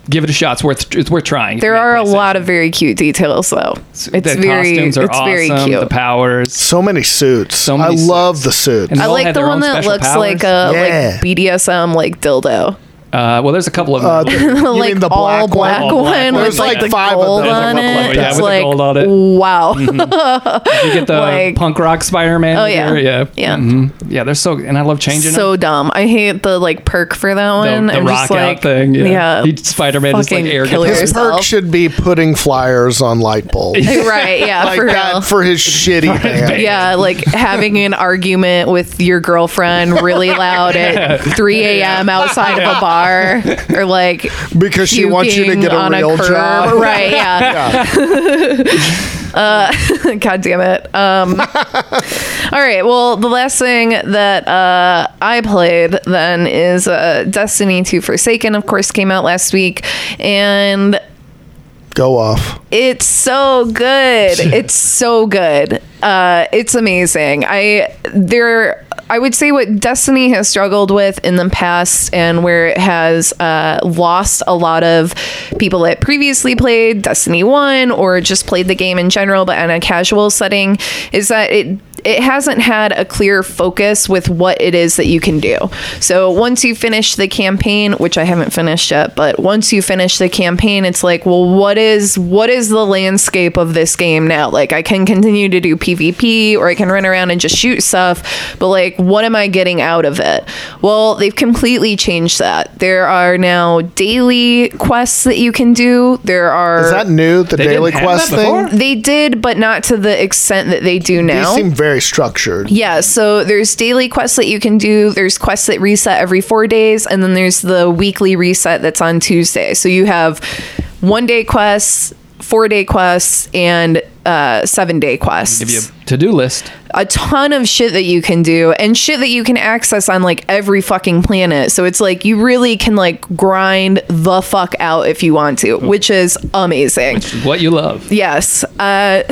Give it a shot. It's worth it's worth trying. There are a lot of very cute details, though. It's the very, costumes are it's awesome. very cute. The powers. So many suits. So many I love the suits. And- I like the one that looks powers? Uh, like a Yeah. like BDSM like dildo. Uh, well, there's a couple of Uh, them. you like mean the all black black, one? All one black one. with There's like, like the five of gold them. on There's a couple of it. yeah, it's with the like gold on it. wow, you get the like- punk rock Spider-Man. Oh, yeah. her, yeah, Yeah. Mhm. yeah. They're so, and I love changing them. so dumb. I hate the like perk for that one. the I'm rock just out like, thing, yeah. yeah. Spider-Man just, like, fucking air kill. His yourself. perk should be putting flyers on light bulbs. right? Yeah, like for that real. for his shitty band. yeah, like having an argument with your girlfriend really loud at 3 a.m. outside of a bar, or like Because she wants you to get a real curb. job. right? Yeah. God damn it. Um, all right. Well, the last thing that uh, I played then is uh, Destiny 2 Forsaken, of course, came out last week. And Go off. it's so good. It's so good. Uh, it's amazing. I there. I would say what Destiny has struggled with in the past, and where it has uh, lost a lot of people that previously played Destiny One or just played the game in general, but in a casual setting, is that it it hasn't had a clear focus with what it is that you can do. So once you finish the campaign, which I haven't finished yet, but once you finish the campaign, it's like, well, what is what is the landscape of this game now? Like I can continue to do PvP or I can run around and just shoot stuff, but like what am I getting out of it? Well, they've completely changed that. There are now daily quests that you can do. There are Is that new? The They daily didn't quest thing? before? they did, but not to the extent that they do These now. seem very structured. Yeah, so there's daily quests that you can do. There's quests that reset every four days, and then there's the weekly reset that's on Tuesday. So you have one day quests, four day quests, and uh, seven day quests. Give you a to-do list. a ton of shit that you can do, and shit that you can access on like every fucking planet. So it's like you really can like grind the fuck out if you want to, which is amazing. What you love. Yes. Uh,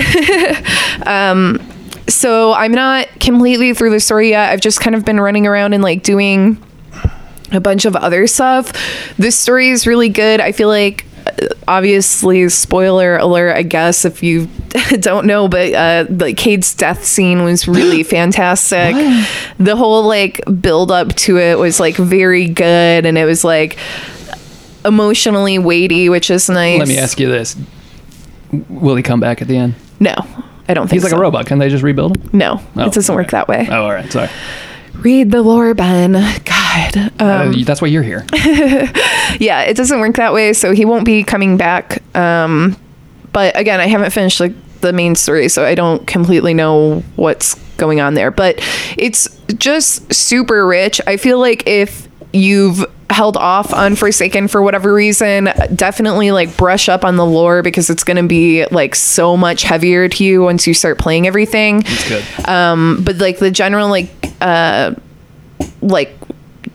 um, so I'm not completely through the story yet. I've just kind of been running around and like doing a bunch of other stuff. This story is really good. I feel like uh, obviously spoiler alert i guess if you don't know but uh like Cayde's death scene was really fantastic the whole like build up to it was like very good and it was like emotionally weighty which is nice Let me ask you this: Will he come back at the end? no i don't think He's like so. a robot. Can they just rebuild him? No, Oh, it doesn't work that way. Oh, all right. Sorry. Read the lore, Ben. God. Um, Uh, that's why you're here. yeah, it doesn't work that way, so he won't be coming back. Um, but again, I haven't finished like the main story, so I don't completely know what's going on there. But it's just super rich. I feel like if you've held off on Forsaken for whatever reason, definitely like brush up on the lore because it's going to be like so much heavier to you once you start playing everything. It's good. but like the general like uh like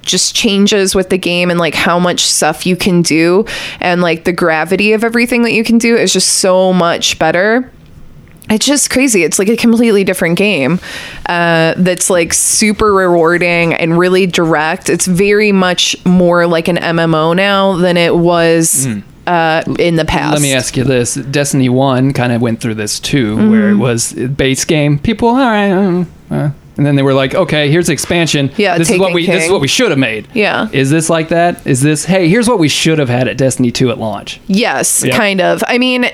just changes with the game and like how much stuff you can do and like the gravity of everything that you can do is just so much better it's just crazy it's like a completely different game uh, that's like super rewarding and really direct it's very much more like an mmo now than it was uh, in the past. Let me ask you this: Destiny One kind of went through this too, Mm-hmm. where it was base game. People, all right, uh, uh, and then they were like, "Okay, here's the expansion. Yeah, this is what Taken we this is King. what we should have made." Yeah. Is this like that? Is this? Hey, here's what we should have had at Destiny Two at launch. Yes, Yeah. kind of. I mean,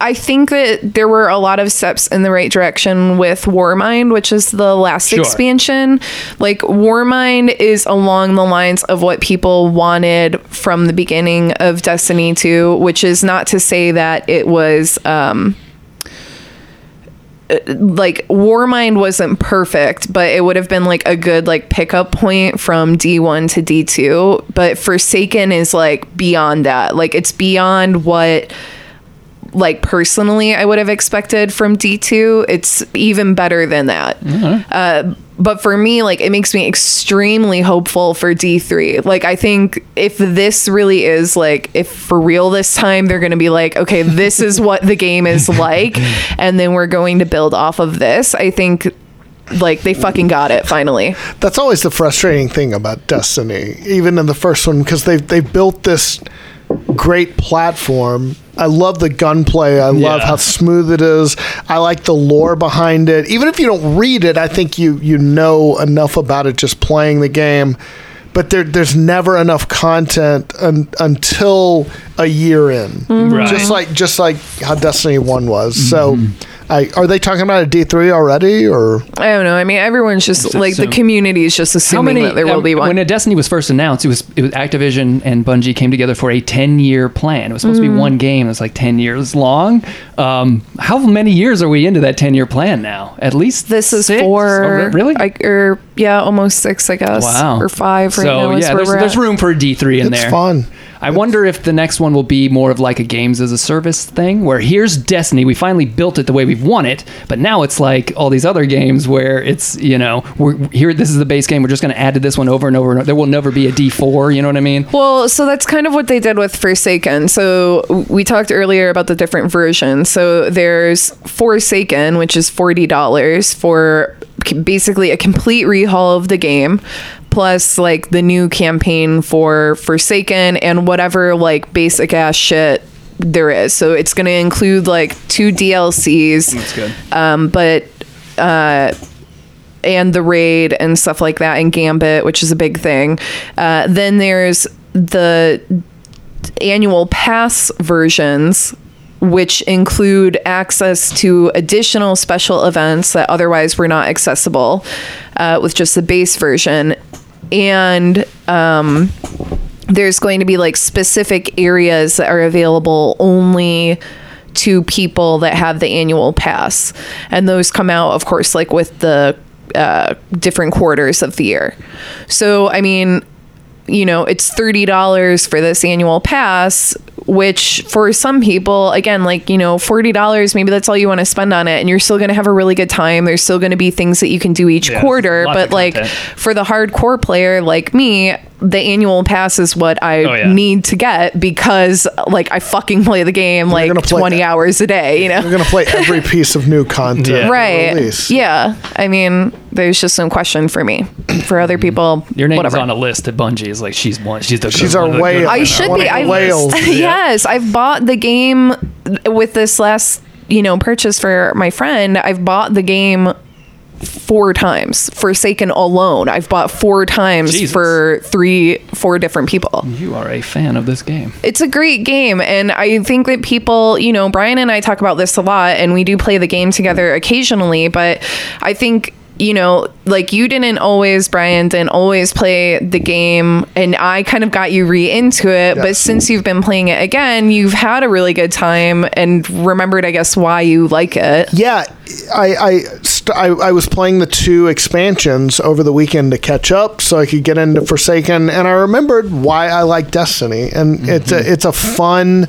I think that there were a lot of steps in the right direction with Warmind, which is the last Sure. expansion. Like, Warmind is along the lines of what people wanted from the beginning of Destiny 2, which is not to say that it was. Um, like Warmind wasn't perfect, but it would have been like a good like pickup point from D1 to D2. But Forsaken is like beyond that. Like it's beyond what like personally I would have expected from D2. It's even better than that. Uh, but for me, like it makes me extremely hopeful for D3. Like I think if this really is like if for real this time they're going to be like, okay, this is what the game is like and then we're going to build off of this. I think like they fucking got it finally. That's always the frustrating thing about Destiny, even in the first one, because they they built this great platform. I love the gunplay. I love Yeah. how smooth it is. I like the lore behind it. Even if you don't read it, I think you you know enough about it just playing the game. But there, there's never enough content un, until a year in. Mm-hmm. Right. Just like just like how Destiny One was. So, mm-hmm. I, are they talking about a D three already or? I don't know. I mean, everyone's just like the community is just assuming that there will um, be one. When a Destiny was first announced, it was it was Activision and Bungie came together for a ten year plan. It was supposed to Mm. be one game. It was like ten years long. Um, how many years are we into that ten year plan now? At least this is six? for Oh, really. I, or yeah, almost six, I guess. Wow. or five right so now. yeah, there's, there's room for a D three in It's there. fun. I wonder if the next one will be more of like a games as a service thing, where here's Destiny, we finally built it the way we've want it, but now it's like all these other games where it's you know we're here. This is the base game. We're just going to add to this one over and over and over. There will never be a D four. You know what I mean? Well, so that's kind of what they did with Forsaken. So we talked earlier about the different versions. So there's Forsaken, which is forty dollars for basically a complete rehaul of the game, plus like the new campaign for Forsaken and whatever like basic ass shit there is. So it's going to include like two DLCs. That's good. um, but uh, and the raid and stuff like that, and Gambit, which is a big thing. Uh, then there's the annual pass versions. Which include access to additional special events that otherwise were not accessible uh, with just the base version. And um, there's going to be like specific areas that are available only to people that have the annual pass. And those come out of course like with the uh, different quarters of the year. So i mean you know it's $30 for this annual pass which for some people again like you know $40 maybe that's all you want to spend on it and you're still going to have a really good time there's still going to be things that you can do each Yeah, quarter but like content. for the hardcore player like me the annual pass is what i Oh, yeah. need to get because like i fucking play the game like gonna play 20 that. hours a day you know You're gonna play every piece of new content. Yeah. right yeah i mean there's just no question for me for other mm. people Your name's whatever on a list at Bungie. Is like she's one. She's the. She's our one, whale. I should be. of the I whales. yes, I've bought the game with this last, you know, purchase for my friend. I've bought the game four times. Forsaken alone, I've bought four times Jesus. for three, four different people. You are a fan of this game. It's a great game, and I think that people, you know, Brian and I talk about this a lot, and we do play the game together occasionally. But I think you know, like you didn't always, Brian didn't always play the game, and I kind of got you re into it. But since you've been playing it again, you've had a really good time and remembered, I guess, why you like it. Yeah, I I, st- I I was playing the two expansions over the weekend to catch up, so I could get into Forsaken, and I remembered why I like Destiny, and it's a mm-hmm. it's a fun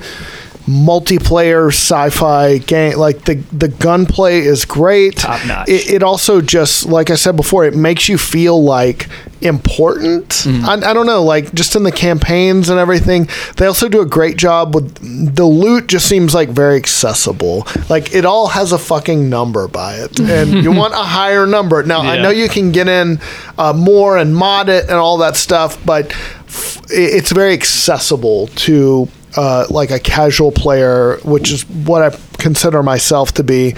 multiplayer sci-fi game. Like the the gunplay is great, Top notch. It, it also just like I said before, it makes you feel like important. I, I don't know, like just in the campaigns and everything. They also do a great job with the loot. Just seems like very accessible. Like it all has a fucking number by it, and you want a higher number. Now I know you can get in uh, more and mod it and all that stuff, but it's very accessible to. Uh, like a casual player, which is what I consider myself to be,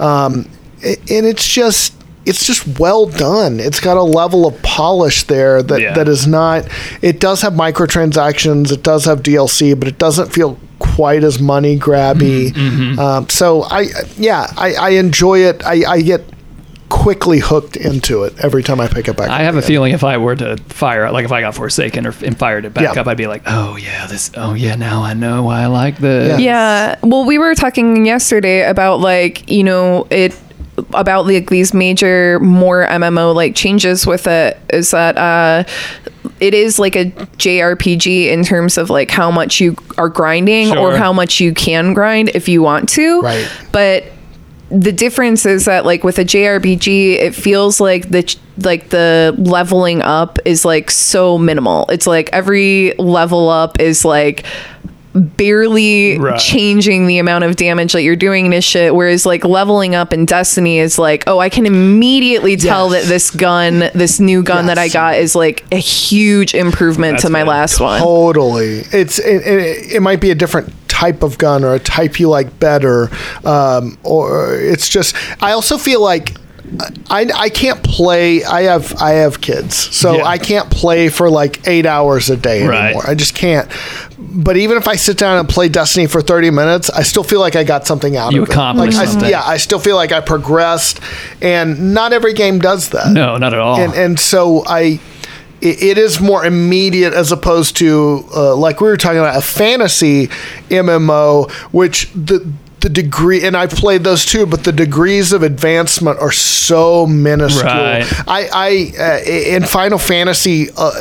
um, and it's just it's just well done. It's got a level of polish there that, Yeah. that is not. It does have microtransactions. It does have DLC, but it doesn't feel quite as money grabby. Mm-hmm, Um, so I yeah I, I enjoy it. I, I get quickly hooked into it every time I pick it back. I up have a feeling if I were to fire, like if I got Forsaken or and fired it back Yeah. up, I'd be like, oh yeah, this. Oh yeah, now I know why I like this. Yeah. Well, we were talking yesterday about like, you know, it about like these major more MMO like changes with it is that uh it is like a JRPG in terms of like how much you are grinding or how much you can grind if you want to. Right. But the difference is that like with a JRPG, it feels like the like the leveling up is like so minimal. It's like every level up is like barely Right. changing the amount of damage that you're doing in this shit whereas like leveling up in destiny is like oh i can immediately tell Yes. that this gun this new gun that i got is like a huge improvement That's to my good. last one Totally. It's it, it, it might be a different type of gun or a type you like better, um, or it's just. I also feel like. I, I can't play. I have I have kids, so Yeah. I can't play for like eight hours a day Right. anymore. I just can't. But even if I sit down and play Destiny for thirty minutes, I still feel like I got something out You of it. Like, I, yeah, I still feel like I progressed, and not every game does that No, not at all. and and so I. It it is more immediate as opposed to uh, like we were talking about a fantasy MMO, which the the degree and I've played those too, but the degrees of advancement are so minuscule. Right. I I uh, in Final Fantasy. Uh,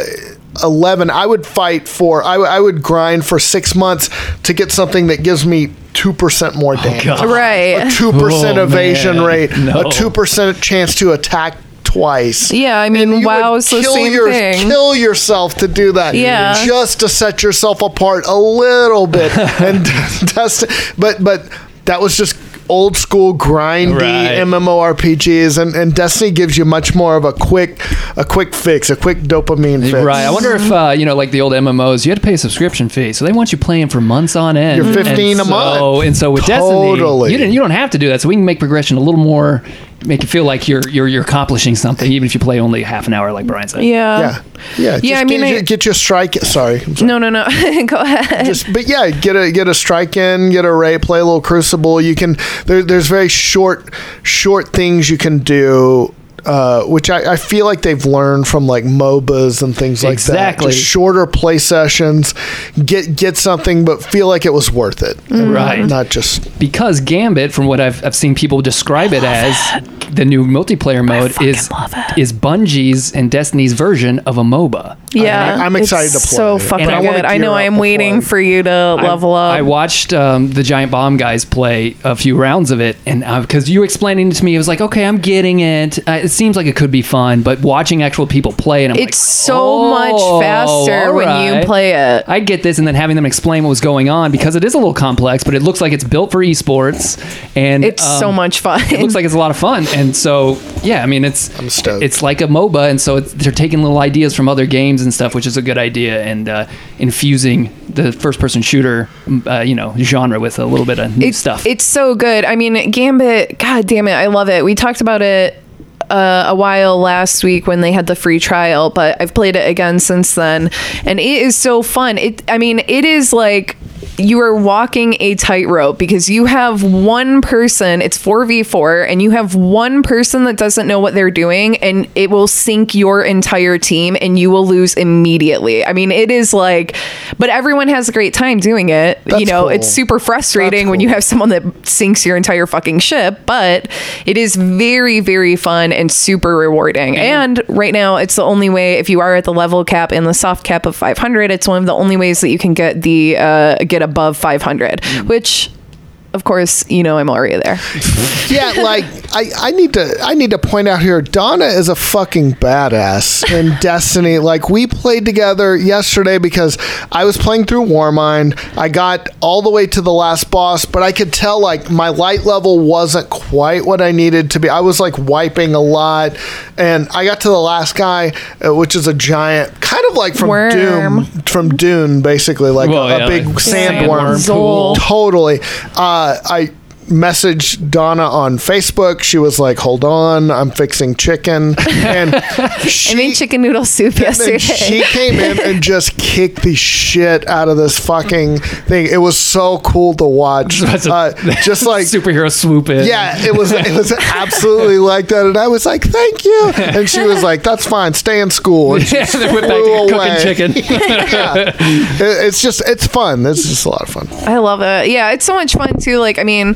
11 i would fight for I, w- I would grind for six months to get something that gives me 2% more damage God. right two percent Oh, evasion man. rate, No. a two percent chance to attack twice. Yeah, I mean, WoW would is the kill same your- thing. Kill yourself to do that. Yeah. just to set yourself apart a little bit and test. But but that was just old school grindy Right. MMORPGs, and, and Destiny gives you much more of a quick a quick fix, a quick dopamine fix. Right. I wonder if uh, you know, like the old MMOs, you had to pay a subscription fee, so they want you playing for months on end. You're 15 and a so, month. And so with Totally. Destiny, you didn't, you don't have to do that. So we can make progression a little more, make it feel like you're you're you're accomplishing something, even if you play only half an hour, like Brian said. yeah Yeah, yeah. Just I mean, get, I- get your strike. Sorry, sorry. no no no go ahead just but yeah get a get a strike in get a ray play a little crucible you can there, there's very short short things you can do uh, which I, I feel like they've learned from like MOBAs and things like Exactly. that. Just shorter play sessions, get get something, but feel like it was worth it. Right. Not just Because Gambit, from what I've, I've seen people describe it as, the new multiplayer mode is love it. is Bungie's and Destiny's version of a MOBA. yeah I'm excited it's to play so it. fucking And I good i know I am waiting for you to level up I watched um, the Giant Bomb guys play a few rounds of it, and because you were explaining it to me, it was like, okay, I'm getting it. Uh, it seems like it could be fun, but watching actual people play, and I'm like, it's so "Oh, much faster all when right." you play it I get this, and then having them explain what was going on because it is a little complex, but it looks like it's built for esports, and it's so um, much fun It looks like it's a lot of fun, and so yeah, I mean it's I'm stoked. it's like a MOBA, and so it's, they're taking little ideas from other games and stuff, which is a good idea, and uh, infusing the first-person shooter, uh, you know, genre with a little bit of new it's, stuff. It's so good. I mean, Gambit, god damn it, I love it. We talked about it uh, a while last week when they had the free trial, but I've played it again since then, and it is so fun. It, I mean, it is like you are walking a tightrope because you have one person, it's 4v4, and you have one person that doesn't know what they're doing, and it will sink your entire team, and you will lose immediately. I mean, it is like, but everyone has a great time doing it. you know, cool. it's super frustrating That's when you have someone that sinks your entire fucking ship, but it is very, very fun and super rewarding. And right now, it's the only way, if you are at the level cap and the soft cap of 500, it's one of the only ways that you can get the, uh, get above 500, mm. which. Of course, you know I'm already there. yeah, like I, I need to I need to point out here, Donna is a fucking badass in Destiny. Like we played together yesterday because I was playing through Warmind. I got all the way to the last boss, but I could tell like my light level wasn't quite what I needed to be. I was like wiping a lot, and I got to the last guy, uh, which is a giant, kind of like from Worm. Doom, from Dune, basically like Well, a, a big like sandworm. sandworm pool. Totally. Uh, I messaged Donna on Facebook. She was like, "Hold on, I'm fixing chicken," and she, I made chicken noodle soup yesterday. she came in and just kicked the shit out of this fucking thing. It was so cool to watch. A- Uh, just like superhero swoop in. yeah, it was it was absolutely like that, and I was like, "Thank you," and she was like, "That's fine, stay in school." And she Yeah, then went back flew away. cooking chicken. yeah. It- it's just it's fun. It's just a lot of fun. I love it. Yeah, it's so much fun too. Like, I mean,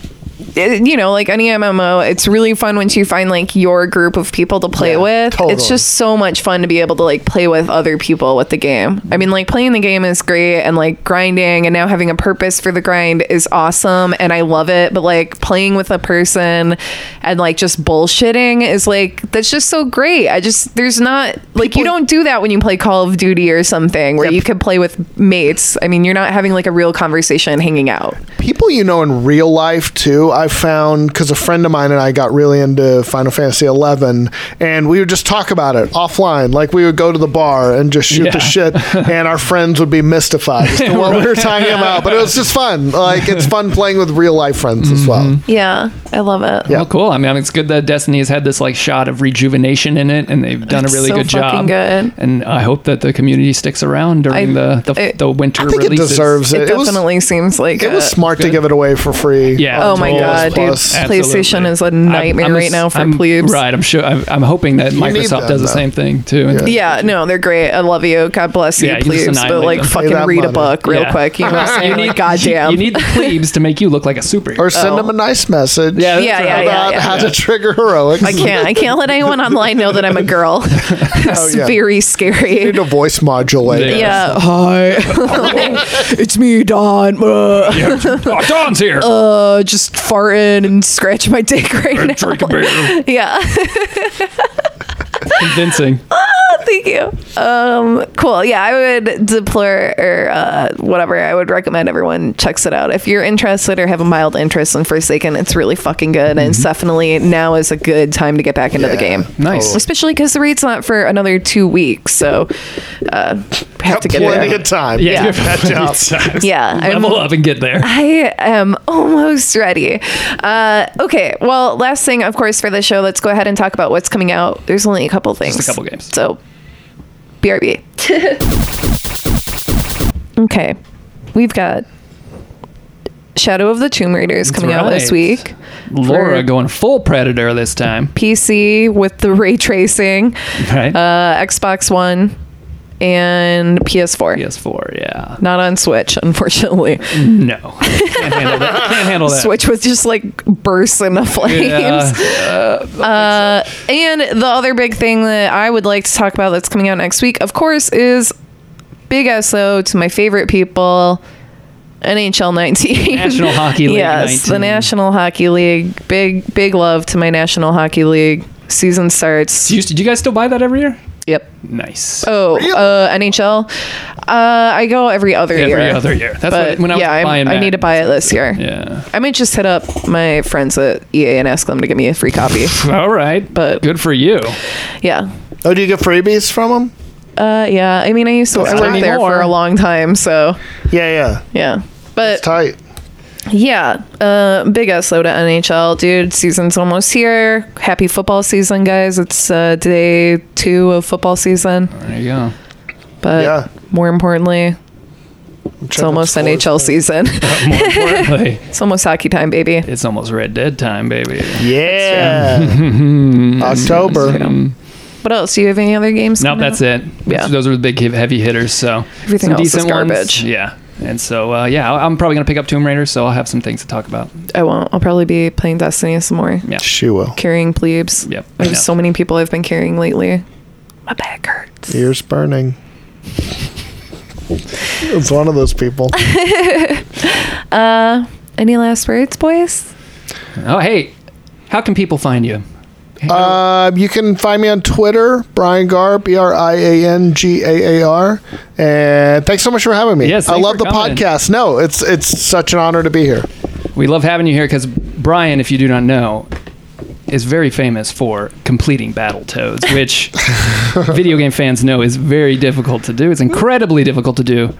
it- you know, like any MMO, it's really fun once you find like your group of people to play Yeah, with. totally. It's just so much fun to be able to like play with other people with the game. I mean, like playing the game is great and like grinding and now having a purpose for the grind is awesome and I love it. But like playing with a person and like just bullshitting is like, that's just so great. I just, there's not, like, you don't do that when you play Call of Duty or something where Yeah. you could play with mates. I mean, you're not having like a real conversation hanging out. people you know in real life too i found because a friend of mine and i got really into final fantasy 11 and we would just talk about it offline like we would go to the bar and just shoot Yeah. the shit and our friends would be mystified as to what we were talking about but it was just fun like it's fun playing with real life friends as well mm-hmm. Yeah, I love it. Yeah. Oh, cool. I mean, it's good that Destiny has had this like shot of rejuvenation in it, and they've done It's a really so good job. good. And I hope that the community sticks around during I- the the, it- the winter i think it deserves it It it was, definitely seems like it was a- smart to give it away for free Yeah. Oh my Plus, god, dude! plus. PlayStation Absolutely. is a I'm- nightmare I'm right ass- now for I'm- plebes. Right. I'm sure. I'm, I'm hoping that You need Microsoft them, does the though. same thing too. And- Yeah, no, they're great. I love you. God bless you, Yeah, you just plebes. But like, them. Pay fucking that read a money. book real Yeah. quick. You know, what I'm saying? like, goddamn. You need the plebes to make you look like a superhero. or send Oh. them a nice message Yeah, that's Yeah, right. yeah, yeah, about yeah. how to trigger heroics I can't. I can't let anyone online know that I'm a girl. it's Oh, yeah. very you scary. need a voice modulator Yeah. Yeah. Hi. it's me, Don. Uh, oh, Dawn's here. uh, just farting and scratch my dick right now. Drink a beer. Yeah. Convincing. Thank you. Um, cool. Yeah, I would deplore or uh, whatever. I would recommend everyone checks it out if you're interested or have a mild interest in Forsaken. It's really fucking good, and it's definitely now is a good time to get back into the game. Nice. especially because the rate's not for another two weeks, so uh, have Got to get plenty there. of time Yeah. Yeah. catch up Yeah, I'm- Level up and get there. I am almost ready. Uh, okay, well, last thing, of course, for the show, let's go ahead and talk about what's coming out. There's only a couple things. Just a couple games. So, BRB. okay, we've got Shadow of the Tomb Raiders coming out this week. Laura going full predator this time. PC with the ray tracing, Right. uh, Xbox One, and PS4. PS4. Yeah. Not on Switch, unfortunately. No. Can't handle that. Can't handle that. Switch was just like bursts into flames. Yeah. Uh, and the other big thing that I would like to talk about that's coming out next week, of course, is big SO to my favorite people, NHL 19. National Hockey League yes, the National Hockey League. Big, big love to my National Hockey League. Season starts. Do you, do you guys still buy that every year? Yep. Nice. Oh, Really? uh, NHL. Uh, I go every other every year. Every other year. That's but what, when I was yeah, I'm- buying I need to buy it this year. Yeah. I might just hit up my friends at EA and ask them to give me a free copy. All right. But- good for you. yeah. oh do you get freebies from them Uh, yeah. I mean, I used to I Not worked there for a long time, so yeah yeah yeah. But it's tight yeah, uh, big ass load to NHL, dude. Season's almost here. Happy football season, guys. It's uh, day two of football season. There you go. But Yeah. more importantly, it's almost NHL scores. season. More importantly, it's almost hockey time, baby. it's almost Red Dead time, baby. Yeah. October. What else? Do you have any other games? No, coming that's it. Yeah. Those are the big heavy hitters. So Everything else is ones. garbage. Yeah. And so uh, yeah, I'm probably gonna pick up Tomb Raider, so I'll have some things to talk about. I won't. I'll probably be playing Destiny some more. Yeah. She will. Carrying plebes. Yep, There's so many people I've been carrying lately. My back hurts. Ears burning. it's one of those people. Any last words, boys? Oh hey, how can people find you? Uh, you can find me on Twitter, Brian Gaar, B R I A N G A A R. And thanks so much for having me. Yes, I love the coming. podcast. No, it's it's such an honor to be here. We love having you here because Brian, if you do not know, is very famous for completing Battletoads, which video game fans know is very difficult to do. It's incredibly difficult to do,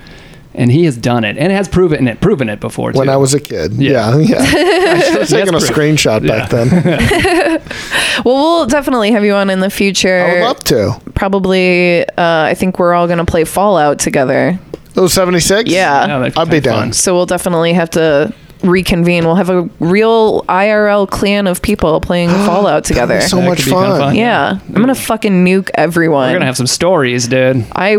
and he has done it and has proven it, proven it before. When. I was a kid. Yeah. Yeah, yeah. I should have taken a proof. screenshot back then. Well, we'll definitely have you on in the future. I would love to. Probably, uh, I think we're all going to play Fallout together. Oh, 76? Yeah. Yeah, I'd be kinda down. fun. So we'll definitely have to reconvene. We'll have a real IRL clan of people playing Fallout together. so That much could be kinda fun. fun. yeah. I'm going to fucking nuke everyone. We're gonna have some stories, dude. I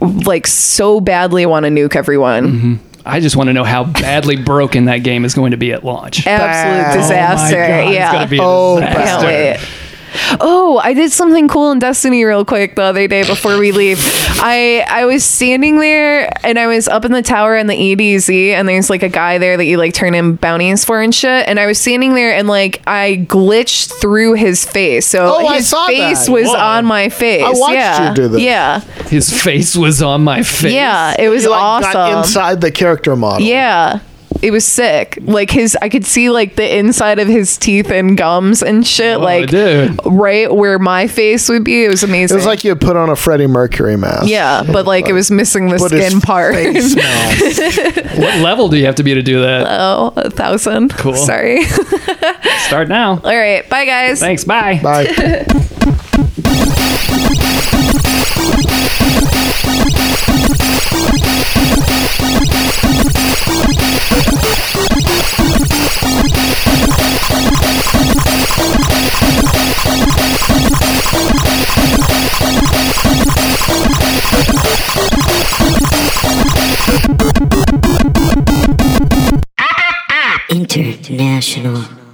like so badly want to nuke everyone. Mm-hmm. I just want to know how badly broken that game is going to be at launch. Absolute Bad. disaster. Oh my God, yeah. it's gonna be a Oh, disaster. Can't wait. Oh, I did something cool in Destiny real quick the other day before we leave. I I was standing there and I was up in the tower in the EDZ and there's like a guy there that you like turn in bounties for and shit. And I was standing there and like I glitched through his face. So Oh, I his saw face that. was Whoa. on my face. I watched yeah. you do this. Yeah. His face was on my face. Yeah. It was You like awesome. got inside the character model. Yeah. It was sick. Like his I could see like the inside of his teeth and gums and shit Oh, like dude. right where my face would be. It was amazing. It was like you had put on a Freddie Mercury mask. yeah, but like it was missing the skin part. What level do you have to be to do that? oh, a thousand. Cool. Sorry. Start now. All right. Bye guys. Thanks. Bye. Bye. International.